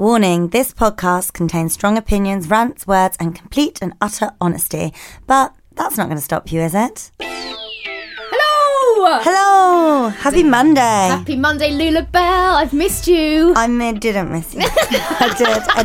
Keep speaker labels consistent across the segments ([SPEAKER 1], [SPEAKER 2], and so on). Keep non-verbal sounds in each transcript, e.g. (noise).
[SPEAKER 1] Warning this podcast contains strong opinions, rants, words, and complete and utter honesty. But that's not going to stop you, is it?
[SPEAKER 2] Hello!
[SPEAKER 1] Hello! Happy Monday!
[SPEAKER 2] Happy Monday, Lula Bell. I've missed you.
[SPEAKER 1] I didn't miss you. I did, I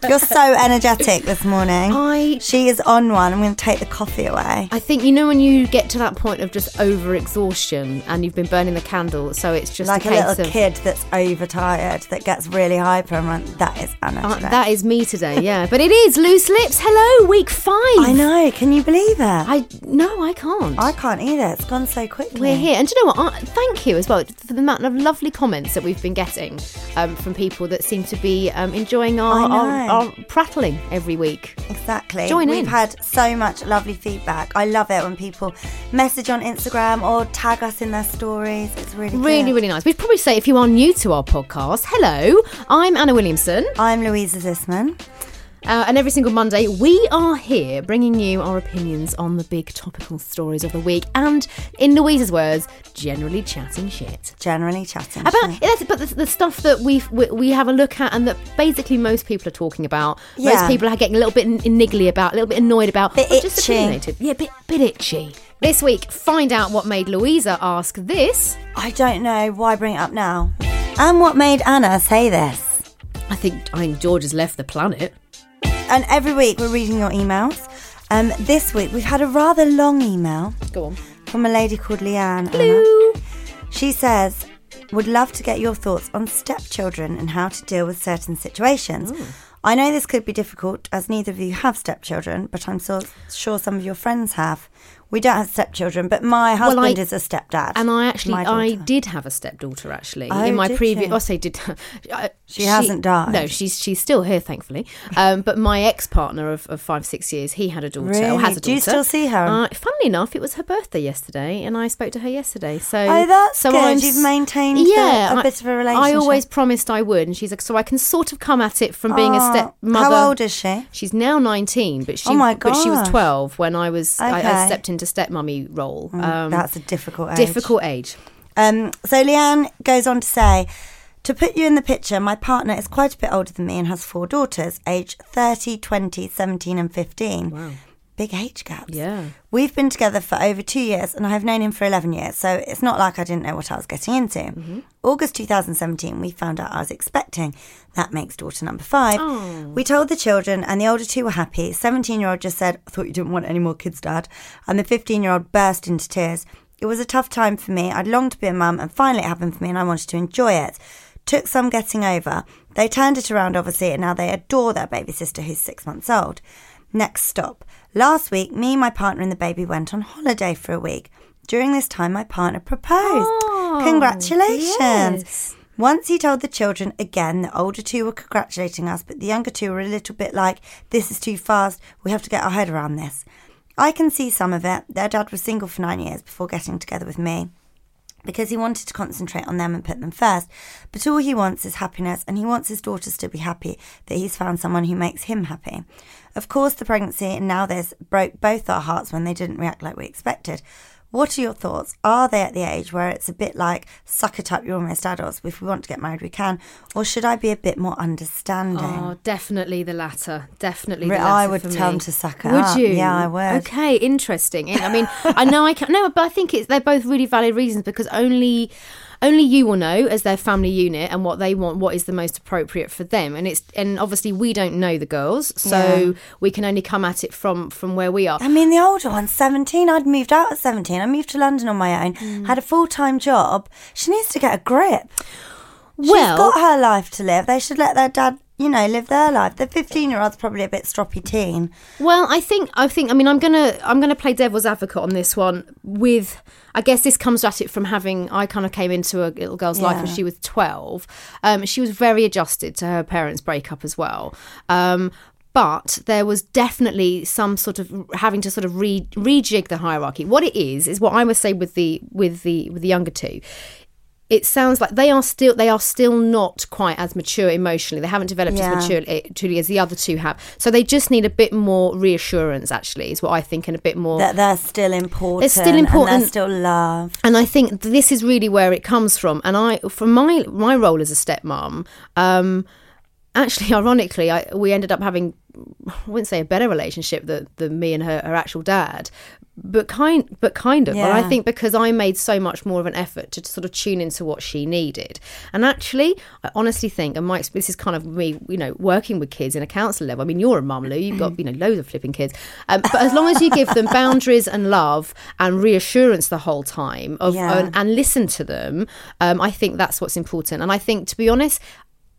[SPEAKER 1] did. You're so energetic this morning.
[SPEAKER 2] I-
[SPEAKER 1] She is on one. I'm going to take the coffee away.
[SPEAKER 2] I think you know when you get to that point of just over exhaustion and you've been burning the candle, so it's just
[SPEAKER 1] like
[SPEAKER 2] a
[SPEAKER 1] a,
[SPEAKER 2] case
[SPEAKER 1] little
[SPEAKER 2] of
[SPEAKER 1] kid that's overtired, that gets really hyper and. That is Anna.
[SPEAKER 2] Uh, that is me today, yeah. But it is loose lips. Hello, week five.
[SPEAKER 1] I know. Can you believe it?
[SPEAKER 2] I no, I can't.
[SPEAKER 1] I can't either. It's gone so
[SPEAKER 2] We're here, and do you know what? I, thank you as well for the amount of lovely comments that we've been getting um, from people that seem to be um, enjoying our, our, our prattling every week.
[SPEAKER 1] Exactly.
[SPEAKER 2] Join
[SPEAKER 1] We've
[SPEAKER 2] in.
[SPEAKER 1] had so much lovely feedback. I love it when people message on Instagram or tag us in their stories. It's really
[SPEAKER 2] Really,
[SPEAKER 1] good.
[SPEAKER 2] really nice. We'd probably say if you are new to our podcast, hello, I'm Anna Williamson.
[SPEAKER 1] I'm Louisa Zissman.
[SPEAKER 2] Uh, and every single Monday, we are here bringing you our opinions on the big topical stories of the week. And in Louisa's words, generally chatting shit.
[SPEAKER 1] Generally chatting.
[SPEAKER 2] About
[SPEAKER 1] shit.
[SPEAKER 2] but the, the stuff that we we have a look at and that basically most people are talking about.
[SPEAKER 1] Yeah.
[SPEAKER 2] Most people are getting a little bit niggly about, a little bit annoyed about,
[SPEAKER 1] Bit
[SPEAKER 2] or just
[SPEAKER 1] itchy.
[SPEAKER 2] opinionated. Yeah, bit bit itchy. This week, find out what made Louisa ask this.
[SPEAKER 1] I don't know why bring it up now. And what made Anna say this?
[SPEAKER 2] I think I mean George has left the planet.
[SPEAKER 1] And every week we're reading your emails. Um, this week we've had a rather long email
[SPEAKER 2] Go on.
[SPEAKER 1] from a lady called Leanne. Anna.
[SPEAKER 2] Hello.
[SPEAKER 1] She says, would love to get your thoughts on stepchildren and how to deal with certain situations. I know this could be difficult as neither of you have stepchildren, but I'm so sure some of your friends have. We don't have stepchildren, but my husband
[SPEAKER 2] I-
[SPEAKER 1] is a stepdad.
[SPEAKER 2] And I actually, I did have a stepdaughter actually
[SPEAKER 1] Oh,
[SPEAKER 2] in my previous. I say did. (laughs) I-
[SPEAKER 1] She hasn't died.
[SPEAKER 2] No, she's she's still here, thankfully. Um, but my ex partner of, of five six years, he had a daughter. Or
[SPEAKER 1] Really?
[SPEAKER 2] has a daughter.
[SPEAKER 1] Do you still see her?
[SPEAKER 2] Uh, funnily enough, it was her birthday yesterday, and I spoke to her yesterday. So
[SPEAKER 1] Oh, that's
[SPEAKER 2] so
[SPEAKER 1] good.
[SPEAKER 2] I'm
[SPEAKER 1] You've maintained the-
[SPEAKER 2] yeah,
[SPEAKER 1] a
[SPEAKER 2] I-
[SPEAKER 1] bit of a relationship.
[SPEAKER 2] I always promised I would, and she's like, so I can sort of come at it from being a
[SPEAKER 1] Oh,
[SPEAKER 2] stepmother.
[SPEAKER 1] How old is she?
[SPEAKER 2] She's now 19, but she
[SPEAKER 1] Oh my
[SPEAKER 2] but she was 12 when I was I, I
[SPEAKER 1] Okay.
[SPEAKER 2] stepped into stepmummy role. Um,
[SPEAKER 1] That's a difficult age.
[SPEAKER 2] difficult age.
[SPEAKER 1] Um, so Leanne goes on to say, to put you in the picture, my partner is quite a bit older than me and has four daughters, aged 30, 20, 17 and 15. Wow. Big age gaps.
[SPEAKER 2] Yeah.
[SPEAKER 1] We've been together for over two years and I have known him for 11 years, so it's not like I didn't know what I was getting into.
[SPEAKER 2] Mm-hmm.
[SPEAKER 1] August 2017, we found out I was expecting. That makes daughter number five.
[SPEAKER 2] Oh.
[SPEAKER 1] We told the children, and the older two were happy. 17 year old just said, I thought you didn't want any more kids, Dad. And the 15 year old burst into tears. It was a tough time for me. I'd longed to be a mum, and finally it happened for me, and I wanted to enjoy it. Took some getting over. They turned it around, obviously, and now they adore their baby sister, who's six months old. Next stop. Last week, me, my partner, and the baby went on holiday for a week. During this time, my partner proposed. Oh, Congratulations.
[SPEAKER 2] yes.
[SPEAKER 1] Once he told the children again, the older two were congratulating us, but the younger two were a little bit like, This is too fast. We have to get our head around this. I can see some of it. Their dad was single for nine years before getting together with me because he wanted to concentrate on them and put them first. But all he wants is happiness, and he wants his daughters to be happy that he's found someone who makes him happy. Of course, the pregnancy and now this broke both our hearts when they didn't react like we expected. What are your thoughts? Are they at the age where it's a bit like, suck it up, you're almost adults. If we want to get married, we can. Or should I be a bit more understanding?
[SPEAKER 2] Oh, definitely the latter. Definitely the latter.
[SPEAKER 1] I would tell them to suck it
[SPEAKER 2] Would
[SPEAKER 1] up.
[SPEAKER 2] you?
[SPEAKER 1] Yeah, I would.
[SPEAKER 2] Okay, interesting. I mean, I know I can't, (laughs) no, but I think it's they're both really valid reasons because only only you will know as their family unit and what they want, what is the most appropriate for them. And it's and obviously we don't know the girls, so
[SPEAKER 1] Yeah.
[SPEAKER 2] we can only come at it from from where we are.
[SPEAKER 1] I mean, the older one's 17. I'd moved out at 17. I moved to London on my own,
[SPEAKER 2] Mm.
[SPEAKER 1] had a full time job. She needs to get a grip. She's
[SPEAKER 2] Well-
[SPEAKER 1] got her life to live. They should let their dad, you know, live their life. The 15 year old's probably a bit stroppy teen.
[SPEAKER 2] Well, I think I think I mean I'm gonna I'm gonna play devil's advocate on this one. With I guess this comes at it from having I kind of came into a little girl's life when she was twelve. Um, she was very adjusted to her parents' breakup as well. Um, but there was definitely some sort of having to sort of re- rejig the hierarchy. What it is is what I would say with the with the with the younger two it sounds like they are still they are still not quite as mature emotionally. They haven't developed
[SPEAKER 1] Yeah.
[SPEAKER 2] as mature truly as the other two have. So they just need a bit more reassurance. Actually, is what I think, and a bit more.
[SPEAKER 1] That they're still important.
[SPEAKER 2] It's still
[SPEAKER 1] And
[SPEAKER 2] important.
[SPEAKER 1] they're still loved.
[SPEAKER 2] and I think this is really where it comes from. And I, from my my role as a stepmom, um, actually, (laughs) ironically, I, we ended up having I wouldn't say a better relationship than, than me and her, her actual dad, but kind but kind of. And I think because I made so much more of an effort to sort of tune into what she needed. And actually, I honestly think, and my this is kind of me, you know, working with kids in a counsellor level. I mean, you're a mum, Lou. You've got you know loads of flipping kids, um, but as long as you give them boundaries and love and reassurance the whole time of
[SPEAKER 1] Yeah.
[SPEAKER 2] and, and listen to them, um, I think that's what's important. And I think, to be honest.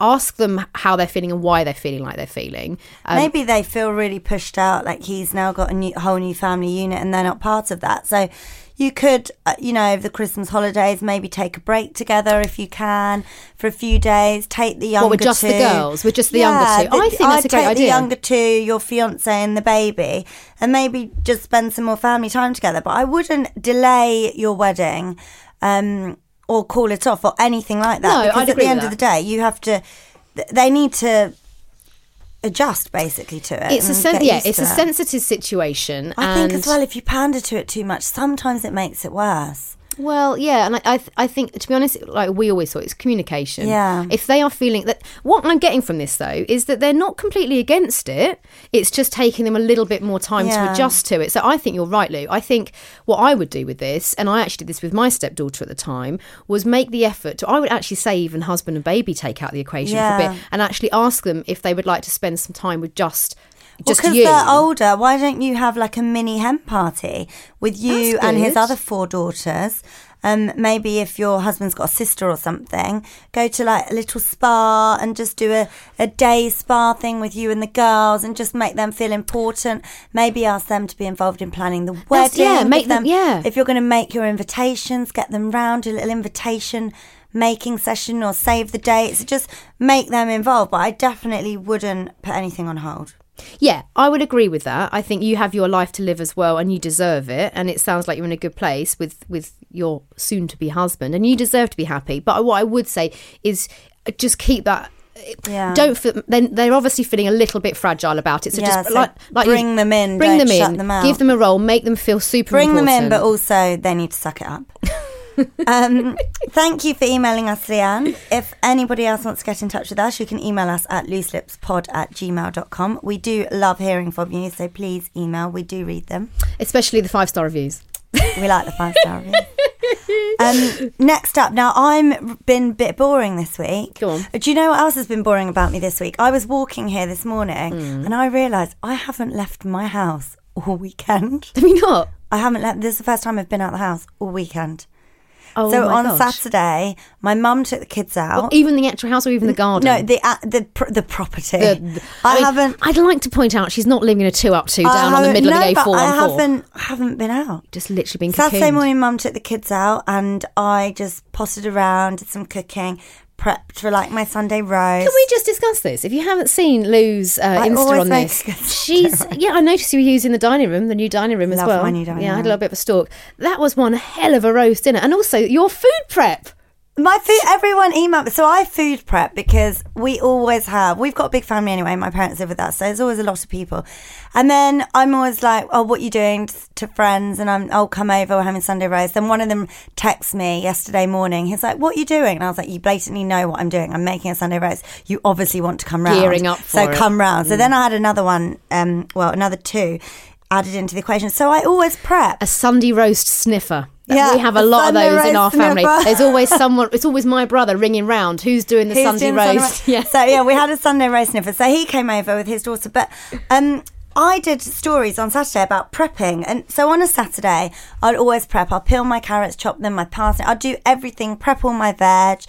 [SPEAKER 2] Ask them how they're feeling and why they're feeling like they're feeling. Um,
[SPEAKER 1] Maybe they feel really pushed out, like he's now got a new, whole new family unit and they're not part of that. So you could, uh, you know, over the Christmas holidays, maybe take a break together if you can for a few days. Take the younger
[SPEAKER 2] with just the
[SPEAKER 1] two.
[SPEAKER 2] girls? With just the younger two? I think that's
[SPEAKER 1] I'd
[SPEAKER 2] a great
[SPEAKER 1] take
[SPEAKER 2] idea.
[SPEAKER 1] the younger two, your fiance and the baby, and maybe just spend some more family time together. But I wouldn't delay your wedding. Um, or call it off or anything like that
[SPEAKER 2] No,
[SPEAKER 1] because
[SPEAKER 2] I'd
[SPEAKER 1] at the end of the day you have to they need to adjust basically to it.
[SPEAKER 2] it's a sen- yeah, it's a
[SPEAKER 1] it.
[SPEAKER 2] sensitive situation.
[SPEAKER 1] I think as well, if you pander to it too much, sometimes it makes it worse.
[SPEAKER 2] Well, yeah, and I, I, th- I think to be honest, like we always thought, it's communication.
[SPEAKER 1] Yeah.
[SPEAKER 2] If they are feeling that, what I'm getting from this though is that they're not completely against it. It's just taking them a little bit more time to adjust to it. So I think you're right, Lou. I think what I would do with this, and I actually did this with my stepdaughter at the time, was make the effort to. I would actually say even husband and baby take out the equation for a bit, and actually ask them if they would like to spend some time with just. Just
[SPEAKER 1] because they're older, why don't you have like a mini hen party with you and his other four daughters? Um, maybe if your husband's got a sister or something, go to like a little spa and just do a, a day spa thing with you and the girls and just make them feel important. Maybe ask them to be involved in planning the
[SPEAKER 2] That's-
[SPEAKER 1] wedding.
[SPEAKER 2] yeah, make them- yeah.
[SPEAKER 1] If you're going to make your invitations, get them round, a little invitation making session or save the dates. Just make them involved. But I definitely wouldn't put anything on hold.
[SPEAKER 2] Yeah, I would agree with that. I think you have your life to live as well, and you deserve it. And it sounds like you're in a good place with with your soon to be husband, and you deserve to be happy. But what I would say is uh, just keep that.
[SPEAKER 1] Uh, yeah.
[SPEAKER 2] Don't feel, then they're obviously feeling a little bit fragile about it. So
[SPEAKER 1] Yeah,
[SPEAKER 2] just
[SPEAKER 1] so
[SPEAKER 2] like, like
[SPEAKER 1] bring
[SPEAKER 2] you-
[SPEAKER 1] them in,
[SPEAKER 2] bring them
[SPEAKER 1] shut
[SPEAKER 2] in,
[SPEAKER 1] them out.
[SPEAKER 2] give them a role, make them feel super.
[SPEAKER 1] Bring them in,
[SPEAKER 2] important.
[SPEAKER 1] but also they need to suck it up. (laughs) um, thank you for emailing us, Leanne. If anybody else wants to get in touch with us, you can email us at looselipspod at gmail.com. We do love hearing from you, so please email. We do read them.
[SPEAKER 2] especially the five star reviews.
[SPEAKER 1] We like the five star reviews. Um, next up, now I'm been a bit boring this week.
[SPEAKER 2] Go on.
[SPEAKER 1] Do you know what else has been boring about me this week? I was walking here this morning
[SPEAKER 2] Hmm.
[SPEAKER 1] and I realised I haven't left my house all weekend.
[SPEAKER 2] Have we not?
[SPEAKER 1] I haven't left. This is the first time I've been out of the house all weekend.
[SPEAKER 2] Oh
[SPEAKER 1] so on
[SPEAKER 2] gosh.
[SPEAKER 1] Saturday, my mum took the kids out.
[SPEAKER 2] even the actual house or even the garden.
[SPEAKER 1] no, the uh, the pr- the property.
[SPEAKER 2] The- the-
[SPEAKER 1] I,
[SPEAKER 2] mean,
[SPEAKER 1] haven't.
[SPEAKER 2] I'd like to point out she's not living in a two up two down on the middle
[SPEAKER 1] no,
[SPEAKER 2] of the
[SPEAKER 1] but
[SPEAKER 2] A414.
[SPEAKER 1] I haven't. I haven't been out.
[SPEAKER 2] Just literally been
[SPEAKER 1] Saturday
[SPEAKER 2] cocooned.
[SPEAKER 1] morning, mum took the kids out, and I just potted around, did some cooking, prepped for like my Sunday roast.
[SPEAKER 2] Can we just discuss this? If you haven't seen Lou's uh,
[SPEAKER 1] I
[SPEAKER 2] Insta on this, she's yeah. I noticed you were using the dining room, the new dining room as well.
[SPEAKER 1] my new dining
[SPEAKER 2] yeah, I had a little bit of a stalk. That was one hell of a roast dinner, and also your food prep.
[SPEAKER 1] My food, everyone email. So I food prep because we always have, we've got a big family anyway. My parents live with us. So there's always a lot of people. And then I'm always like, oh, what you doing to friends? And I'm, oh, come over. We're having Sunday roast. Then one of them texts me yesterday morning. He's like, what are you doing? And I was like, you blatantly know what I'm doing. I'm making a Sunday roast. You obviously want to come round.
[SPEAKER 2] Gearing up
[SPEAKER 1] So
[SPEAKER 2] it.
[SPEAKER 1] come round. So then I had another one, um, well, another two. Added into the equation. So I always prep.
[SPEAKER 2] a Sunday roast sniffer.
[SPEAKER 1] Yeah,
[SPEAKER 2] we have a
[SPEAKER 1] a
[SPEAKER 2] lot of those in our family.
[SPEAKER 1] sniffer.
[SPEAKER 2] There's always (laughs) someone. It's always my brother ringing round. Who's doing the
[SPEAKER 1] Who's
[SPEAKER 2] Sunday
[SPEAKER 1] doing
[SPEAKER 2] roast?
[SPEAKER 1] ro- (laughs)
[SPEAKER 2] Yeah.
[SPEAKER 1] So yeah, we had a Sunday roast sniffer. So he came over with his daughter, but um. I did stories on Saturday about prepping, and so on a Saturday, I'd always prep. I'll peel my carrots, chop them, my parsnip. I'll do everything, prep all my veg,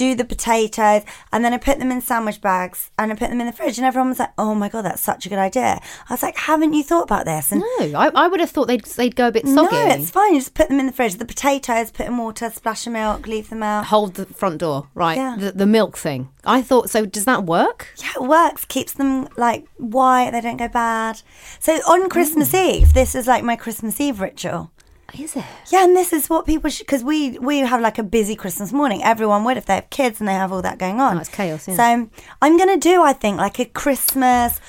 [SPEAKER 1] do the potatoes, and then I put them in sandwich bags and I put them in the fridge. And everyone was like, "Oh my god, that's such a good idea." I was like, "Haven't you thought about this?" And
[SPEAKER 2] No, I, I would have thought they'd they'd go a bit soggy.
[SPEAKER 1] no, it's fine. You just put them in the fridge. The potatoes, put in water, splash of milk, leave them out.
[SPEAKER 2] Hold the front door, right?
[SPEAKER 1] Yeah.
[SPEAKER 2] The, the milk thing. I thought so. Does that work?
[SPEAKER 1] Yeah, it works. Keeps them like white. They don't go bad. So on Christmas oh. Eve, this is like my Christmas Eve ritual.
[SPEAKER 2] Is it?
[SPEAKER 1] Yeah, and this is what people should because we we have like a busy Christmas morning. Everyone would if they have kids and they have all that going on.
[SPEAKER 2] Oh, it's chaos, yeah.
[SPEAKER 1] So I'm gonna do, I think, like a Christmas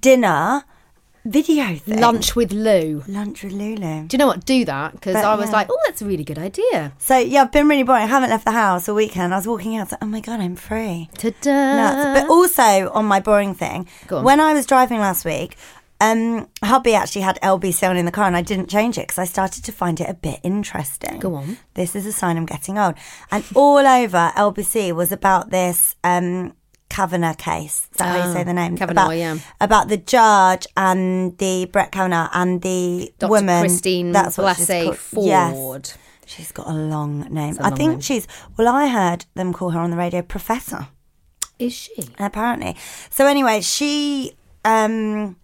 [SPEAKER 1] dinner video thing.
[SPEAKER 2] Lunch with Lou.
[SPEAKER 1] lunch with Lulu.
[SPEAKER 2] Do you know what? Do that because I was
[SPEAKER 1] yeah.
[SPEAKER 2] like, oh, that's a really good idea.
[SPEAKER 1] So yeah, I've been really boring. I haven't left the house all weekend. I was walking out. I was like, oh my god, I'm free.
[SPEAKER 2] Ta-da!
[SPEAKER 1] nuts. But also on my boring thing,
[SPEAKER 2] on.
[SPEAKER 1] when I was driving last week, um, hubby actually had LBC on in the car, and I didn't change it because I started to find it a bit interesting.
[SPEAKER 2] Go on.
[SPEAKER 1] This is a sign I'm getting old. And all over LBC was about this. Um, Kavanagh case. Is that how you
[SPEAKER 2] Oh,
[SPEAKER 1] say the name?
[SPEAKER 2] Kavanaugh,
[SPEAKER 1] about,
[SPEAKER 2] yeah.
[SPEAKER 1] About the judge and the Brett Kavanaugh and the
[SPEAKER 2] Dr.
[SPEAKER 1] woman.
[SPEAKER 2] Christine
[SPEAKER 1] That's what she's
[SPEAKER 2] Blasey.
[SPEAKER 1] Yes.
[SPEAKER 2] Ford.
[SPEAKER 1] She's got a long name.
[SPEAKER 2] a
[SPEAKER 1] I
[SPEAKER 2] long
[SPEAKER 1] think
[SPEAKER 2] name.
[SPEAKER 1] she's. Well, I heard them call her on the radio Professor
[SPEAKER 2] Is she?
[SPEAKER 1] apparently. So anyway, she um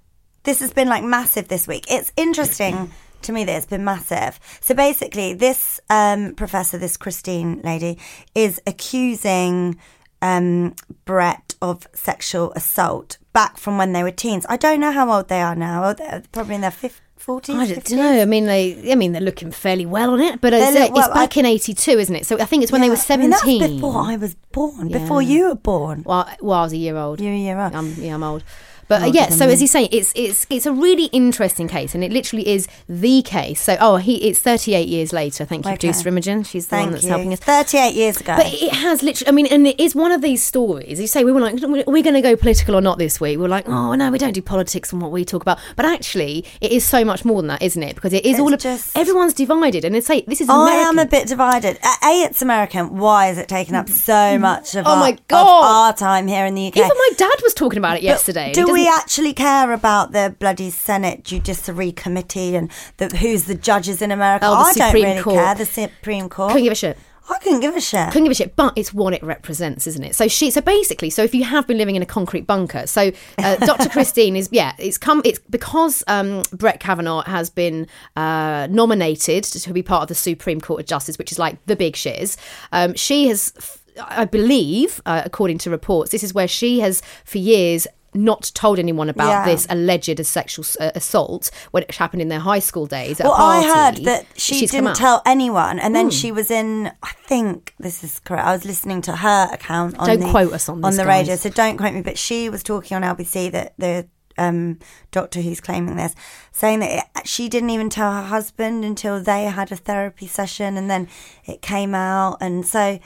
[SPEAKER 1] this has been like massive this week. It's interesting to me that it's been massive. So basically this um professor, this Christine lady, is accusing um Brett of sexual assault back from when they were teens. I don't know how old they are now. They're probably in their fif- 40s.
[SPEAKER 2] I don't
[SPEAKER 1] 50s.
[SPEAKER 2] know. I mean, they. I mean, they're looking fairly well on it, but it's,
[SPEAKER 1] look- well,
[SPEAKER 2] it's back in '82, isn't it? So I think it's when they were
[SPEAKER 1] Yeah. I mean,
[SPEAKER 2] seventeen.
[SPEAKER 1] that's before I was born. Before you were born.
[SPEAKER 2] Well, well, I was a year old.
[SPEAKER 1] You're a year old.
[SPEAKER 2] I'm, yeah, I'm old. But uh, yeah, so as you say, it's it's it's a really interesting case, and it literally is the case. So oh, he it's 38 years later. Thank you,
[SPEAKER 1] Okay.
[SPEAKER 2] producer Imogen. She's the
[SPEAKER 1] Thank
[SPEAKER 2] one that's
[SPEAKER 1] you.
[SPEAKER 2] helping us.
[SPEAKER 1] 38 years ago.
[SPEAKER 2] But it has literally, I mean, and it is one of these stories. You say, we were like, are we going to go political or not this week? We're like, oh, no, we don't do politics and what we talk about. But actually, it is so much more than that, isn't it? Because it is
[SPEAKER 1] It's
[SPEAKER 2] all of,
[SPEAKER 1] just-
[SPEAKER 2] everyone's divided. And it's like, this is
[SPEAKER 1] I am a bit divided. A, it's American. Why is it taking up so much of,
[SPEAKER 2] Oh
[SPEAKER 1] our,
[SPEAKER 2] my God.
[SPEAKER 1] our time here in the UK?
[SPEAKER 2] Even my dad was talking about it yesterday.
[SPEAKER 1] Do we actually care about the bloody Senate Judiciary Committee and the, who's the judges in America?
[SPEAKER 2] Oh,
[SPEAKER 1] I don't really
[SPEAKER 2] Court.
[SPEAKER 1] care. The Supreme Court.
[SPEAKER 2] Couldn't give a shit.
[SPEAKER 1] I couldn't give a shit.
[SPEAKER 2] couldn't give a shit, but it's what it represents, isn't it? So she, so basically, so if you have been living in a concrete bunker, so uh, (laughs) Dr. Christine is, yeah, it's come, it's because um, Brett Kavanaugh has been uh, nominated to be part of the Supreme Court of Justice, which is like the big shiz. Um, she has, I believe, uh, according to reports, this is where she has for years not told anyone about
[SPEAKER 1] Yeah.
[SPEAKER 2] this alleged sexual uh, assault when it happened in their high school days. At
[SPEAKER 1] Well. I heard that she
[SPEAKER 2] She's
[SPEAKER 1] didn't. Tell anyone, and then she was in. I think this is correct. I was listening to her account. On
[SPEAKER 2] Don't
[SPEAKER 1] the,
[SPEAKER 2] quote us on this,
[SPEAKER 1] the radio, so don't quote me. But she was talking on LBC that the um, doctor who's claiming this, saying that it, she didn't even tell her husband until they had a therapy session, and then it came out, and so.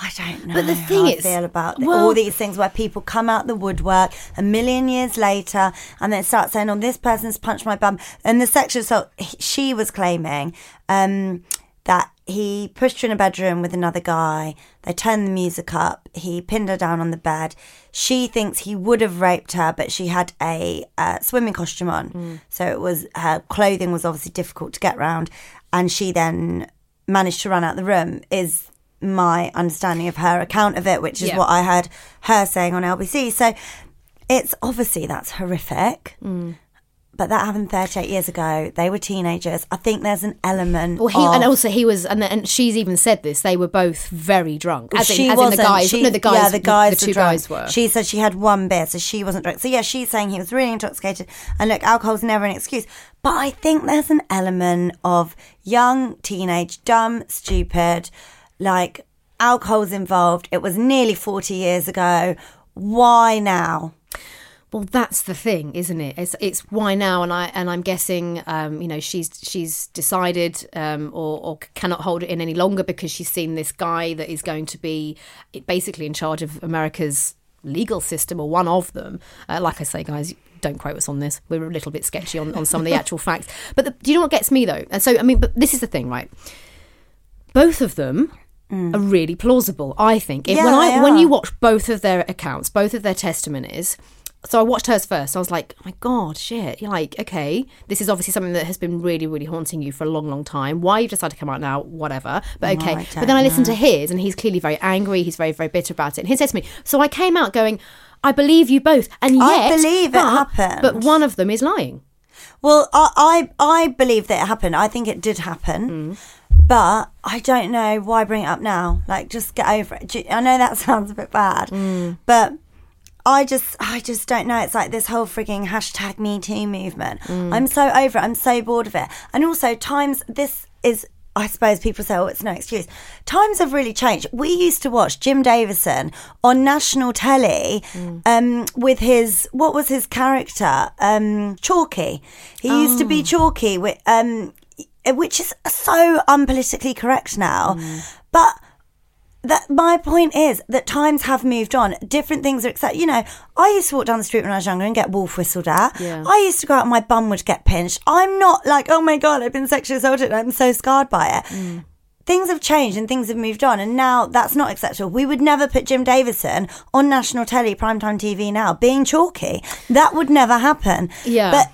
[SPEAKER 1] I don't know
[SPEAKER 2] But the thing
[SPEAKER 1] how
[SPEAKER 2] is-
[SPEAKER 1] I feel about
[SPEAKER 2] well-
[SPEAKER 1] all these things where people come out the woodwork a million years later and then start saying, "Oh, this person's punched my bum." And the sexual assault she was claiming um, that he pushed her in a bedroom with another guy. They turned the music up. He pinned her down on the bed. She thinks he would have raped her, but she had a uh, swimming costume on, so it was her clothing was obviously difficult to get round, and she then managed to run out the room. Is my understanding of her account of it, which is
[SPEAKER 2] Yeah.
[SPEAKER 1] what I heard her saying on LBC. So it's obviously that's horrific.
[SPEAKER 2] Mm.
[SPEAKER 1] But that happened 38 years ago. They were teenagers. I think there's an element.
[SPEAKER 2] Well, he
[SPEAKER 1] of,
[SPEAKER 2] and also he was, and, and she's even said this. They were both very drunk. As,
[SPEAKER 1] she
[SPEAKER 2] in, as
[SPEAKER 1] wasn't.
[SPEAKER 2] the guys.
[SPEAKER 1] She,
[SPEAKER 2] no, the guys.
[SPEAKER 1] Yeah, the guys.
[SPEAKER 2] The,
[SPEAKER 1] were
[SPEAKER 2] two
[SPEAKER 1] drunk.
[SPEAKER 2] guys were.
[SPEAKER 1] She said she had one beer, so she wasn't drunk. So yeah, she's saying he was really intoxicated. And look, alcohol's never an excuse. But I think there's an element of young teenage, dumb, stupid, like alcohol's involved. It was nearly 40 years ago. Why now?
[SPEAKER 2] Well, that's the thing, isn't it? It's it's why now, and I and I'm guessing, um, you know, she's she's decided, um, or or cannot hold it in any longer because she's seen this guy that is going to be basically in charge of America's legal system or one of them. Uh, like I say, guys, don't quote us on this. We're a little bit sketchy on, on some of the actual facts. But the, do you know what gets me though? And so I mean, but this is the thing, right? Both of them are really plausible. I think. If,
[SPEAKER 1] Mm. Yeah,
[SPEAKER 2] when I when you watch both of their accounts, both of their testimonies. So I watched hers first. I was like, oh my god, shit! You're like, okay, this is obviously something that has been really, really haunting you for a long, long time. Why you decided to come out now? Whatever. But okay.
[SPEAKER 1] I
[SPEAKER 2] but then I listened to his, and he's clearly very angry. He's very, very bitter about it. And he said to me, so I came out going, I believe you both, and yet,
[SPEAKER 1] I believe it
[SPEAKER 2] but-
[SPEAKER 1] happened.
[SPEAKER 2] But one of them is lying.
[SPEAKER 1] Well, I, I I believe that it happened. I think it did happen, but I don't know why bring it up now. Like, just get over it. I know that (laughs) sounds a bit bad, but I just I just don't know. It's like this whole frigging hashtag Me Too movement. I'm so over it. I'm so bored of it. And also, times this is. I suppose people say, oh, it's no excuse. Times have really changed. We used to watch Jim Davidson on national telly um, with his, what was his character? Um, Chalky. He used to be Chalky, With, um, which is so unpolitically correct now. But that my point is that times have moved on. Different things are accepted. You know, I used to walk down the street when I was younger and get wolf whistled at.
[SPEAKER 2] Yeah.
[SPEAKER 1] I used to go out and my bum would get pinched. I'm not like, oh my god, I've been sexually assaulted. I'm so scarred by it.
[SPEAKER 2] Mm.
[SPEAKER 1] Things have changed and things have moved on, and now that's not acceptable. We would never put Jim Davidson on national telly, primetime TV now, being chalky. That would never happen.
[SPEAKER 2] Yeah.
[SPEAKER 1] But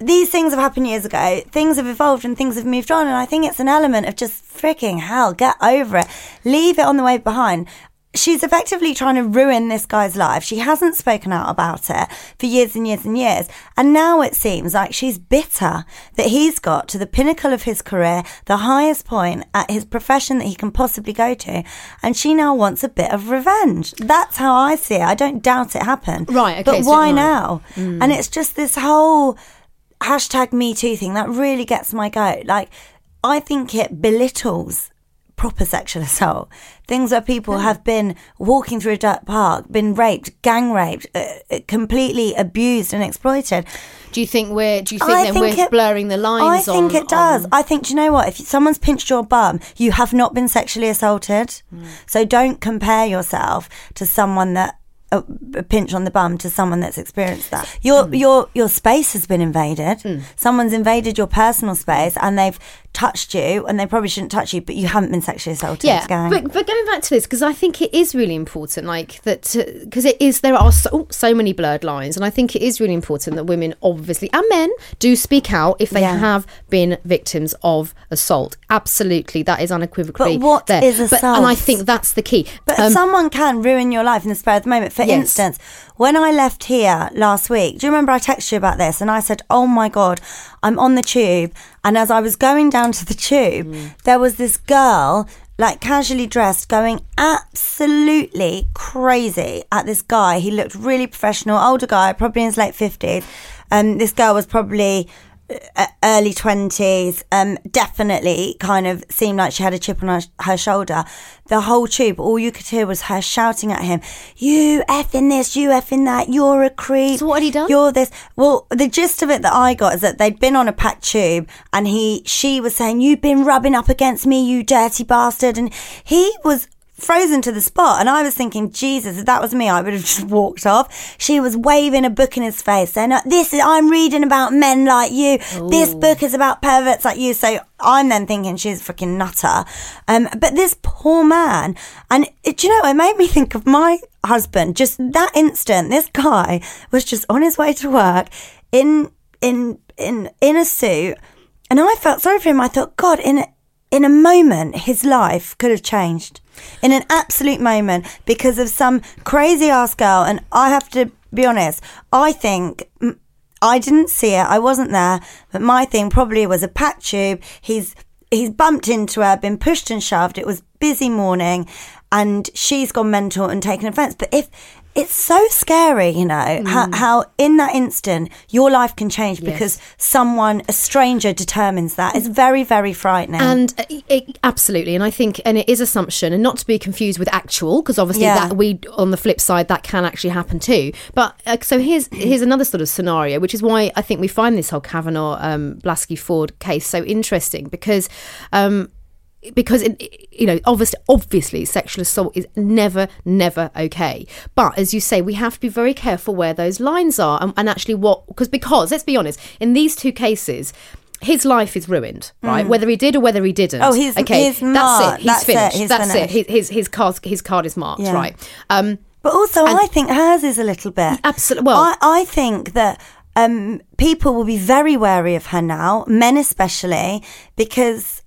[SPEAKER 1] these things have happened years ago. Things have evolved and things have moved on. And I think it's an element of just freaking hell, get over it. Leave it on the way behind. She's effectively trying to ruin this guy's life. She hasn't spoken out about it for years and years and years. And now it seems like she's bitter that he's got to the pinnacle of his career, the highest point at his profession that he can possibly go to. And she now wants a bit of revenge. That's how I see it. I don't doubt it happened.
[SPEAKER 2] Right, okay,
[SPEAKER 1] But
[SPEAKER 2] so-
[SPEAKER 1] why
[SPEAKER 2] right.
[SPEAKER 1] now? Mm. And it's just this whole hashtag me too thing that really gets my goat. Like, I think it belittles proper sexual (laughs) assault. Things where people have been walking through a dirt park, been raped, gang raped, uh, uh, completely abused and exploited.
[SPEAKER 2] Do you think we're? Do you think
[SPEAKER 1] I
[SPEAKER 2] then
[SPEAKER 1] think
[SPEAKER 2] we're
[SPEAKER 1] it-
[SPEAKER 2] blurring the lines?
[SPEAKER 1] I think
[SPEAKER 2] on-
[SPEAKER 1] it does.
[SPEAKER 2] on-
[SPEAKER 1] I think, do you know what? If someone's pinched your bum, you have not been sexually assaulted.
[SPEAKER 2] Hmm.
[SPEAKER 1] So don't compare yourself to someone that. A, a pinch on the bum to someone that's experienced that. Your
[SPEAKER 2] Hmm.
[SPEAKER 1] your your space has been invaded. Someone's invaded your personal space and they've touched you and they probably shouldn't touch you, but you haven't been sexually assaulted.
[SPEAKER 2] Yeah,
[SPEAKER 1] gang.
[SPEAKER 2] but but going back to this because I think it is really important, like that, because it is there are so, so many blurred lines, and I think it is really important that women, obviously, and men do speak out if they
[SPEAKER 1] Yeah.
[SPEAKER 2] have been victims of assault. Absolutely, that is unequivocally
[SPEAKER 1] But what
[SPEAKER 2] there.
[SPEAKER 1] is
[SPEAKER 2] But- and I think that's the key.
[SPEAKER 1] But
[SPEAKER 2] Um,
[SPEAKER 1] someone can ruin your life in the spur of the moment. For
[SPEAKER 2] Yes.
[SPEAKER 1] instance, when I left here last week, do you remember I texted you about this? And I said, Oh my God, I'm on the tube. And as I was going down to the tube,
[SPEAKER 2] Mm.
[SPEAKER 1] there was this girl, like casually dressed, going absolutely crazy at this guy. He looked really professional, older guy, probably in his late 50s. Um, this girl was probably early 20s um definitely kind of seemed like she had a chip on her, her shoulder. The whole tube all you could hear was her shouting at him you effing this you effing that you're a creep.
[SPEAKER 2] So what had he done?
[SPEAKER 1] you're this. Well the gist of it that i got is that they'd been on a packed tube and he she was saying you've been rubbing up against me you dirty bastard. And he was frozen to the spot and I was thinking Jesus if that was me I would have (laughs) just walked off. She was waving a book in his face saying this is I'm reading about men like you. This book is about perverts like you. So I'm then thinking she's a freaking nutter. Um, but this poor man and it, do you know it made me think of my husband. Just that instant this guy was just on his way to work in in in in a suit and I felt sorry for him. I thought God in a in a moment, his life could have changed. In an absolute moment, because of some crazy ass girl. And I have to be honest, I think. I didn't see it. I wasn't there. But my thing probably was a packed tube. He's he's bumped into her, been pushed and shoved. It was busy morning, and she's gone mental and taken offence. But if it's so scary, you know, how, how in that instant your life can change because someone, a stranger, determines that. It's very, very frightening.
[SPEAKER 2] And uh, it, absolutely, and I think, and it is assumption, and not to be confused with actual, because obviously
[SPEAKER 1] Yeah.
[SPEAKER 2] that we on the flip side that can actually happen too. But uh, so here's (clears throat) here's another sort of scenario, which is why I think we find this whole Kavanaugh um, Blasey Ford case so interesting because. Um, because it, you know obviously obviously sexual assault is never never okay but as you say we have to be very careful where those lines are and, and actually what because because let's be honest in these two cases his life is ruined, right? Whether he did or whether he didn't.
[SPEAKER 1] Mm. Oh, he's-
[SPEAKER 2] okay.
[SPEAKER 1] he's
[SPEAKER 2] that's it. He's
[SPEAKER 1] That's it. He's
[SPEAKER 2] that's
[SPEAKER 1] finished.
[SPEAKER 2] it. His, his his card his card is marked,
[SPEAKER 1] Yeah.
[SPEAKER 2] right? Um,
[SPEAKER 1] But also, I think hers is a little bit.
[SPEAKER 2] Absolute- well-
[SPEAKER 1] I, I think that um, people will be very wary of her now, men especially, because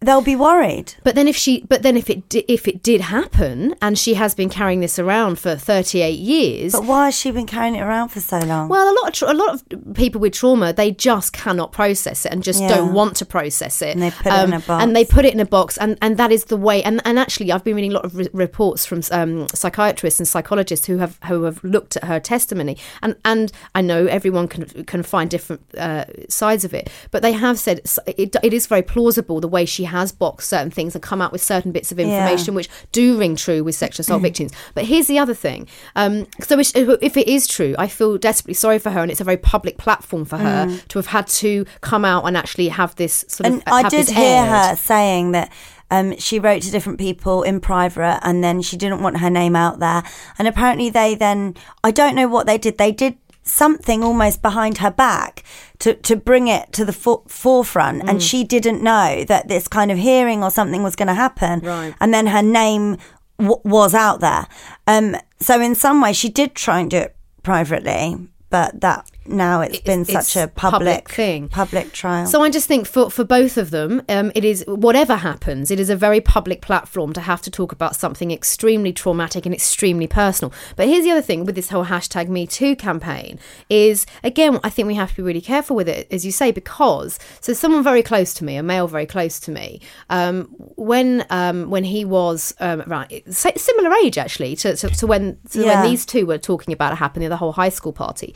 [SPEAKER 1] they'll be worried.
[SPEAKER 2] But then if she, but then if it di- if it did happen, and she has been carrying this around for thirty eight years.
[SPEAKER 1] But why has she been carrying it around for so long?
[SPEAKER 2] well, a lot of tra- a lot of people with trauma, they just cannot process it and just
[SPEAKER 1] Yeah.
[SPEAKER 2] don't want to process it. Um,
[SPEAKER 1] And they put it in a box.
[SPEAKER 2] And they put it in a box, and, and that is the way. And, and actually, I've been reading a lot of re- reports from um, psychiatrists and psychologists who have who have looked at her testimony, and and I know everyone can can find different uh, sides of it, but they have said it, it is very plausible the way she has boxed certain things and come out with certain bits of
[SPEAKER 1] Yeah.
[SPEAKER 2] information which do ring true with sexual assault (clears throat) victims. But here's the other thing. Um, so if, if it is true, I feel desperately sorry for her, and it's a very public platform for her to have had to come out and actually have this sort
[SPEAKER 1] Mm. and
[SPEAKER 2] of.
[SPEAKER 1] I did hear
[SPEAKER 2] aired.
[SPEAKER 1] her saying that um, she wrote to different people in private and then she didn't want her name out there. And apparently, they then, I don't know what they did, they did something almost behind her back to, to bring it to the fo- forefront.
[SPEAKER 2] Mm.
[SPEAKER 1] And she didn't know that this kind of hearing or something was going to happen.
[SPEAKER 2] Right.
[SPEAKER 1] And then her name w- was out there. Um, so, in some way, she did try and do it privately. But that now it's been
[SPEAKER 2] It's-
[SPEAKER 1] such a
[SPEAKER 2] public
[SPEAKER 1] public
[SPEAKER 2] thing.
[SPEAKER 1] public trial.
[SPEAKER 2] So I just think for for both of them, um, it is whatever happens, it is a very public platform to have to talk about something extremely traumatic and extremely personal. But here's the other thing with this whole hashtag Me Too campaign is again, I think we have to be really careful with it, as you say, because so someone very close to me, a male very close to me, um, when um, when he was um, right similar age actually to, to, to when to
[SPEAKER 1] Yeah.
[SPEAKER 2] when these two were talking about it happening, the whole high school party.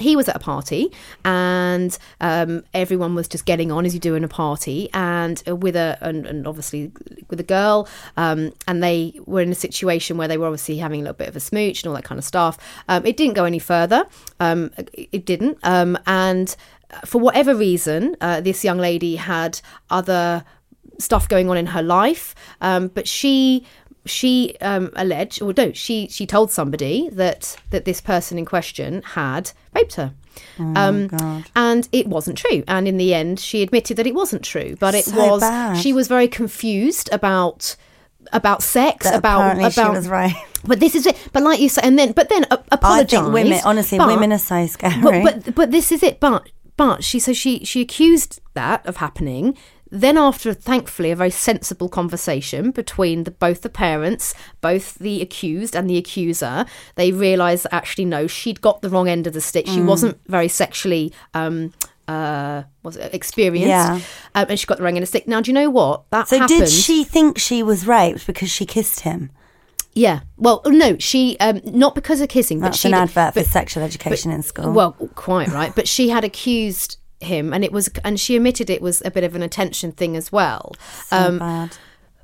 [SPEAKER 2] He was at a party and um, everyone was just getting on as you do in a party, and uh, with a and, and obviously with a girl, um, and they were in a situation where they were obviously having a little bit of a smooch and all that kind of stuff. Um, it didn't go any further. Um, it didn't, um, and for whatever reason, uh, this young lady had other stuff going on in her life, um, but she she um, alleged, or no, she she told somebody that that this person in question had raped her. um, and it wasn't true. And in the end, she admitted that it wasn't true. But it
[SPEAKER 1] So
[SPEAKER 2] was.
[SPEAKER 1] bad.
[SPEAKER 2] She was very confused about about sex,
[SPEAKER 1] That
[SPEAKER 2] about
[SPEAKER 1] apparently
[SPEAKER 2] about.
[SPEAKER 1] she was right. (laughs)
[SPEAKER 2] But this is it. But like you say, and then but then uh, apologize.
[SPEAKER 1] women, honestly,
[SPEAKER 2] but-
[SPEAKER 1] women are so scary.
[SPEAKER 2] but, but but this is it. But but she so she she accused that of happening. Then after thankfully a very sensible conversation between the, both the parents, both the accused and the accuser, they realised that actually no, she'd got the wrong end of the stick.
[SPEAKER 1] Mm.
[SPEAKER 2] She wasn't very sexually um uh was it experienced.
[SPEAKER 1] Yeah.
[SPEAKER 2] Um, and she got the wrong end of the stick. Now do you know what? That
[SPEAKER 1] so
[SPEAKER 2] happened.
[SPEAKER 1] did she think she was raped because she kissed him?
[SPEAKER 2] Yeah. Well, no, she um not because of kissing, but
[SPEAKER 1] That's
[SPEAKER 2] she
[SPEAKER 1] an advert for sexual education in school.
[SPEAKER 2] Well, quite right. But she had accused him, and it was, and she admitted it was a bit of an attention thing as well.
[SPEAKER 1] so bad.